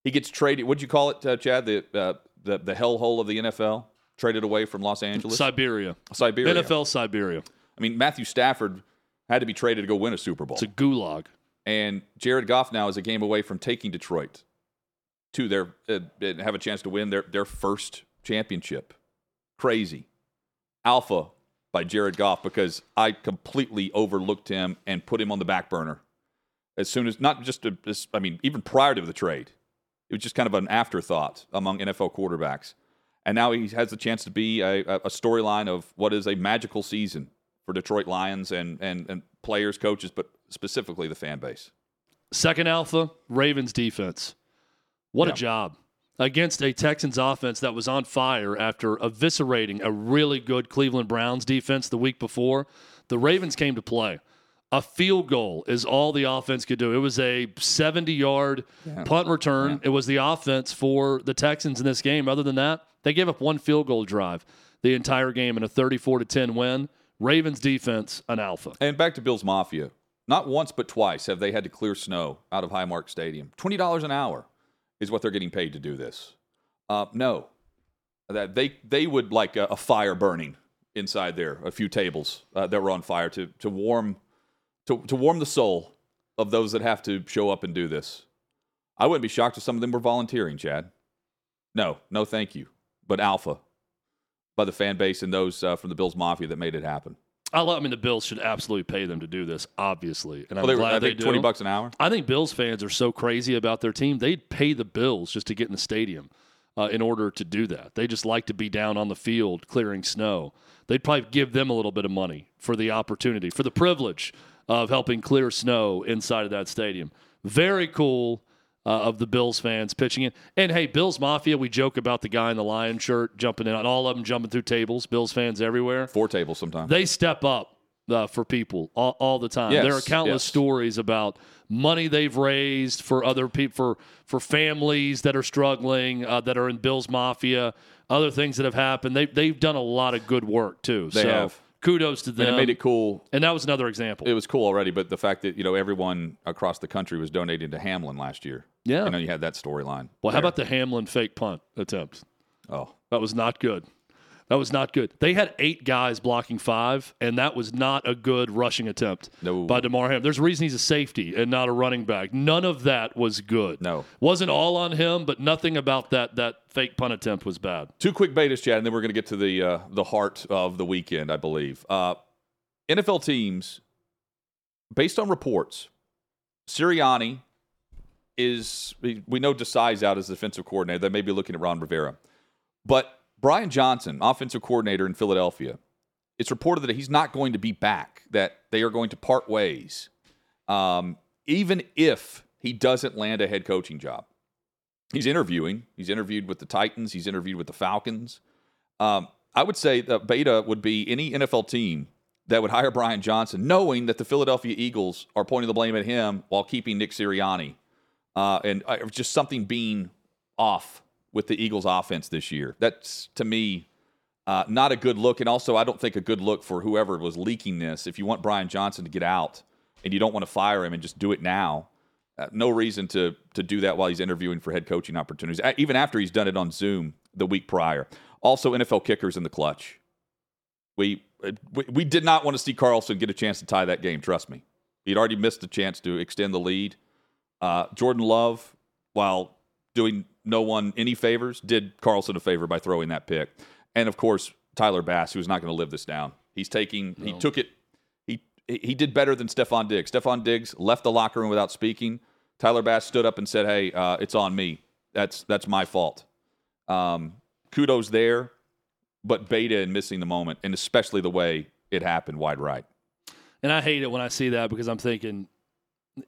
S1: He gets traded. What'd you call it, uh, Chad? The uh, the the hellhole of the NFL, traded away from Los Angeles,
S2: Siberia.
S1: Siberia.
S2: NFL Siberia.
S1: I mean, Matthew Stafford had to be traded to go win a Super Bowl,
S2: It's a gulag.
S1: and Jared Goff now is a game away from taking Detroit to their uh, have a chance to win their their first championship. Crazy, alpha by Jared Goff because I completely overlooked him and put him on the back burner as soon as not just a, as- I mean even prior to the trade, was just kind of an afterthought among NFL quarterbacks. And now he has the chance to be a, a storyline of what is a magical season for Detroit Lions and, and, and players, coaches, but specifically the fan base.
S2: Second alpha, Ravens defense. What
S1: Yeah.
S2: a job. Against a Texans offense that was on fire after eviscerating a really good Cleveland Browns defense the week before, the Ravens came to play. A field goal is all the offense could do. It was a 70 yard punt return. It was the offense for the Texans in this game. Other than that, they gave up one field goal drive the entire game in a 34 to 10 win. Ravens defense, an alpha.
S1: And back to Bills Mafia. Not once, but twice have they had to clear snow out of Highmark Stadium. Twenty dollars an hour is what they're getting paid to do this. Uh, no, that they they would like a, a fire burning inside there, a few tables uh, that were on fire to to warm to to warm the soul of those that have to show up and do this. I wouldn't be shocked if some of them were volunteering, Chad. No, no, thank you. But alpha by the fan base and those uh, from the Bills Mafia that made it happen.
S2: I, love, I mean, the Bills should absolutely pay them to do this, obviously. And I'm
S1: Well, they
S2: glad
S1: I
S2: they do.
S1: twenty bucks an hour.
S2: I think Bills fans are so crazy about their team, they'd pay the Bills just to get in the stadium uh, in order to do that. They just like to be down on the field clearing snow. They'd probably give them a little bit of money for the opportunity, for the privilege of helping clear snow inside of that stadium. Very cool uh, of the Bills fans pitching in. And hey, Bills Mafia, we joke about the guy in the lion shirt jumping in, on all of them jumping through tables, Bills fans everywhere
S1: Four tables sometimes.
S2: they step up uh, for people all, all the time.
S1: Yes,
S2: there are countless
S1: yes.
S2: stories about money they've raised for other people, for for families that are struggling, uh, that are in Bill's Mafia, other things that have happened. They they've done a lot of good work too.
S1: They
S2: so
S1: have.
S2: Kudos to them.
S1: and it made it cool.
S2: And that was another example.
S1: It was cool already, but the fact that you know everyone across the country was donating to Hamlin last year.
S2: Yeah.
S1: you know you had that storyline.
S2: well, how about the Hamlin fake punt attempt?
S1: oh
S2: That was not good. That was not good. They had eight guys blocking five, and that was not a good rushing attempt
S1: No.
S2: by Damar Ham. There's a reason he's a safety and not a running back. None of that was good.
S1: No.
S2: Wasn't all on him, but nothing about that that fake punt attempt was bad.
S1: two quick betas, Chad, and then we're going to get to the uh, the heart of the weekend, I believe. Uh, NFL teams, based on reports, Sirianni is we know Desai's out as defensive coordinator. They may be looking at Ron Rivera, but Brian Johnson, offensive coordinator in Philadelphia, it's reported that he's not going to be back. That they are going to part ways, um, even if he doesn't land a head coaching job. He's interviewing. He's interviewed with the Titans. He's interviewed with the Falcons. Um, I would say that beta would be any NFL team that would hire Brian Johnson, knowing that the Philadelphia Eagles are pointing the blame at him while keeping Nick Sirianni, uh, and uh, just something being off with the Eagles' offense this year. That's to me uh, not a good look, and also I don't think a good look for whoever was leaking this. If you want Brian Johnson to get out and you don't want to fire him and just do it now, uh, no reason to to do that while he's interviewing for head coaching opportunities, even after he's done it on Zoom the week prior. Also, NFL kickers in the clutch. We, uh, we we did not want to see Carlson get a chance to tie that game. Trust me, he'd already missed the chance to extend the lead. Uh, Jordan Love, while doing no one any favors, did Carlson a favor by throwing that pick. And of course, Tyler Bass, who's not going to live this down. He's taking, he took it, he he did better than Stefon Diggs. Stefon Diggs left the locker room without speaking. Tyler Bass stood up and said, "Hey, uh, it's on me. That's that's my fault." Um, kudos there, but beta and missing the moment, and especially the way it happened, wide right.
S2: And I hate it when I see that because I'm thinking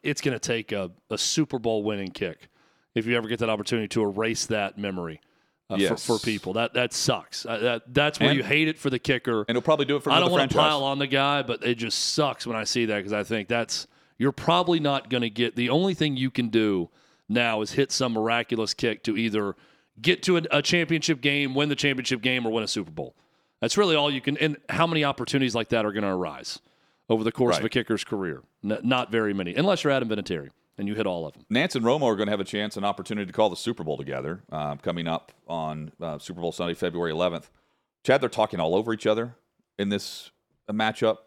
S2: it's going to take a, a Super Bowl winning kick if you ever get that opportunity to erase that memory uh,
S1: Yes.
S2: for, for people. That that sucks. Uh, that that's where
S1: And-
S2: you hate it for the kicker.
S1: And he'll probably do it for
S2: I don't want to pile on the guy, but it just sucks when I see that because I think that's you're probably not going to get the only thing you can do now is hit some miraculous kick to either get to a, a championship game, win the championship game, or win a Super Bowl. That's really all you can. And how many opportunities like that are going to arise over the course of a kicker's career? N- not very many, unless you're Adam Vinatieri and you hit all of them.
S1: Nantz and Romo are going to have a chance, an opportunity to call the Super Bowl together uh, coming up on uh, Super Bowl Sunday, February 11th. Chad, they're talking all over each other in this uh, matchup,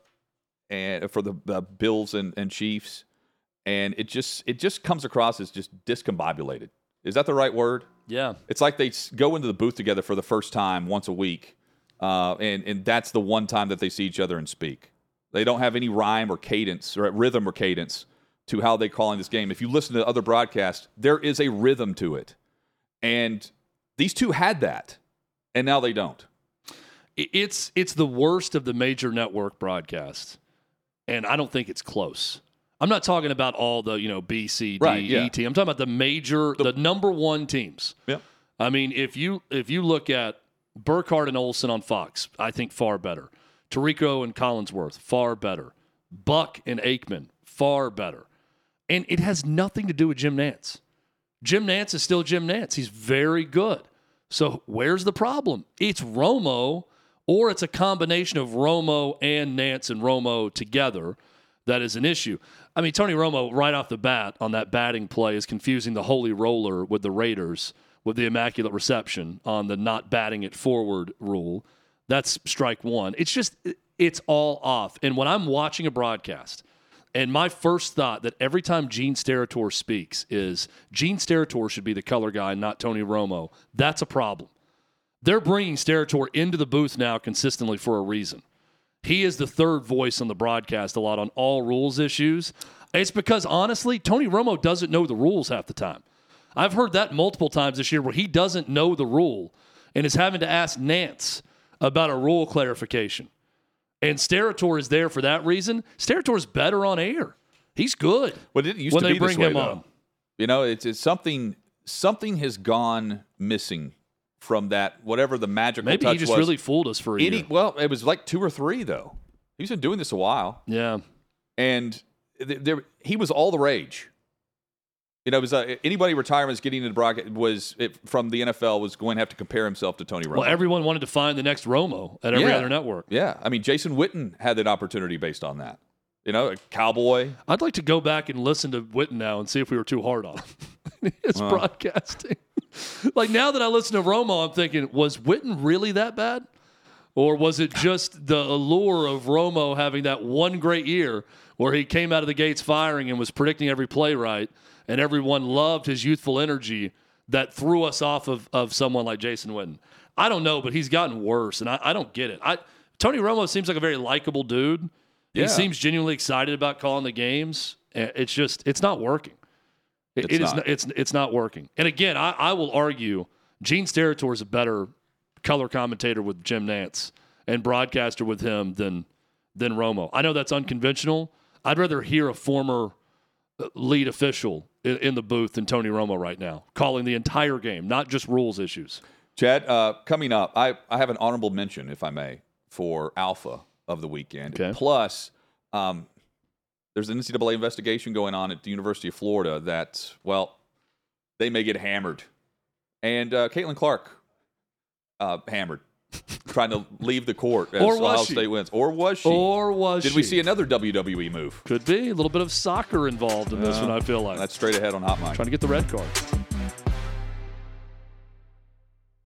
S1: and for the, the Bills and, and Chiefs, and it just it just comes across as just discombobulated. Is that the right word?
S2: Yeah.
S1: It's like they go into the booth together for the first time once a week, uh, and and that's the one time that they see each other and speak. They don't have any rhyme or cadence or rhythm or cadence to how they're calling this game. If you listen to other broadcasts, there is a rhythm to it. And these two had that, and now they don't.
S2: It's it's the worst of the major network broadcasts, and I don't think it's close. I'm not talking about all the you know B, C, D,
S1: Right, yeah.
S2: E team. I'm talking about the major, the, number one teams.
S1: Yep.
S2: I mean, if you if you look at Burkhardt and Olsen on Fox, I think far better. Tirico and Collinsworth, far better. Buck and Aikman, far better. And it has nothing to do with Jim Nantz. Jim Nantz is still Jim Nantz. He's very good. So where's the problem? It's Romo, or it's a combination of Romo and Nance and Romo together that is an issue. I mean, Tony Romo, right off the bat on that batting play, is confusing the holy roller with the Raiders with the immaculate reception on the not batting it forward rule. That's strike one. It's just, it's all off. And when I'm watching a broadcast, and my first thought that every time Gene Steratore speaks is Gene Steratore should be the color guy, not Tony Romo. That's a problem. They're bringing Steratore into the booth now consistently for a reason. He is the third voice on the broadcast a lot on all rules issues. It's because honestly, Tony Romo doesn't know the rules half the time. I've heard that multiple times this year where he doesn't know the rule and is having to ask Nantz about a rule clarification. And Steratore is there for that reason. Steratore is better on air. He's good.
S1: But it used
S2: when
S1: to
S2: they
S1: be
S2: bring
S1: this way,
S2: him
S1: though.
S2: on.
S1: You know, it's, it's something something has gone missing from that whatever the magical
S2: Maybe
S1: touch
S2: he just
S1: was.
S2: really fooled us for a
S1: Any,
S2: year.
S1: well, it was like two or three though. He's been doing this a while,
S2: Yeah.
S1: and th- there he was all the rage. You know, it was uh, anybody retirements getting into broadcast was it, from the NFL was going to have to compare himself to Tony Romo.
S2: Well, everyone wanted to find the next Romo at every
S1: Yeah.
S2: other network.
S1: yeah, I mean, Jason Witten had that opportunity based on that. You know, a cowboy.
S2: I'd like to go back and listen to Witten now and see if we were too hard on him. His broadcasting. like now that I listen to Romo, I'm thinking, was Witten really that bad? Or was it just the allure of Romo having that one great year where he came out of the gates firing and was predicting every play right, and everyone loved his youthful energy that threw us off of, of someone like Jason Witten? I don't know, but he's gotten worse, and I, I don't get it. I Tony Romo seems like a very likable dude.
S1: Yeah.
S2: He seems genuinely excited about calling the games. It's just it's not working. It-
S1: It's
S2: it is
S1: not.
S2: not- it's it's not working. And again, I, I will argue Gene Steratore is a better color commentator with Jim Nantz and broadcaster with him than than Romo. I know that's unconventional. I'd rather hear a former uh, lead official in, in the booth than Tony Romo right now, calling the entire game, not just rules issues.
S1: Chad, uh, coming up, I, I have an honorable mention, if I may, for Alpha of the weekend.
S2: Okay.
S1: Plus, um, there's an NCAA investigation going on at the University of Florida that, well, they may get hammered. And uh, Caitlin Clark uh, hammered, trying to leave the court as
S2: Or was
S1: Ohio
S2: she?
S1: State wins. Or was she?
S2: Or was she
S1: Did we see another WWE move?
S2: Could be a little bit of soccer involved in this uh, one. I feel like
S1: That's straight ahead on Hot Mic.
S2: trying to get the red card.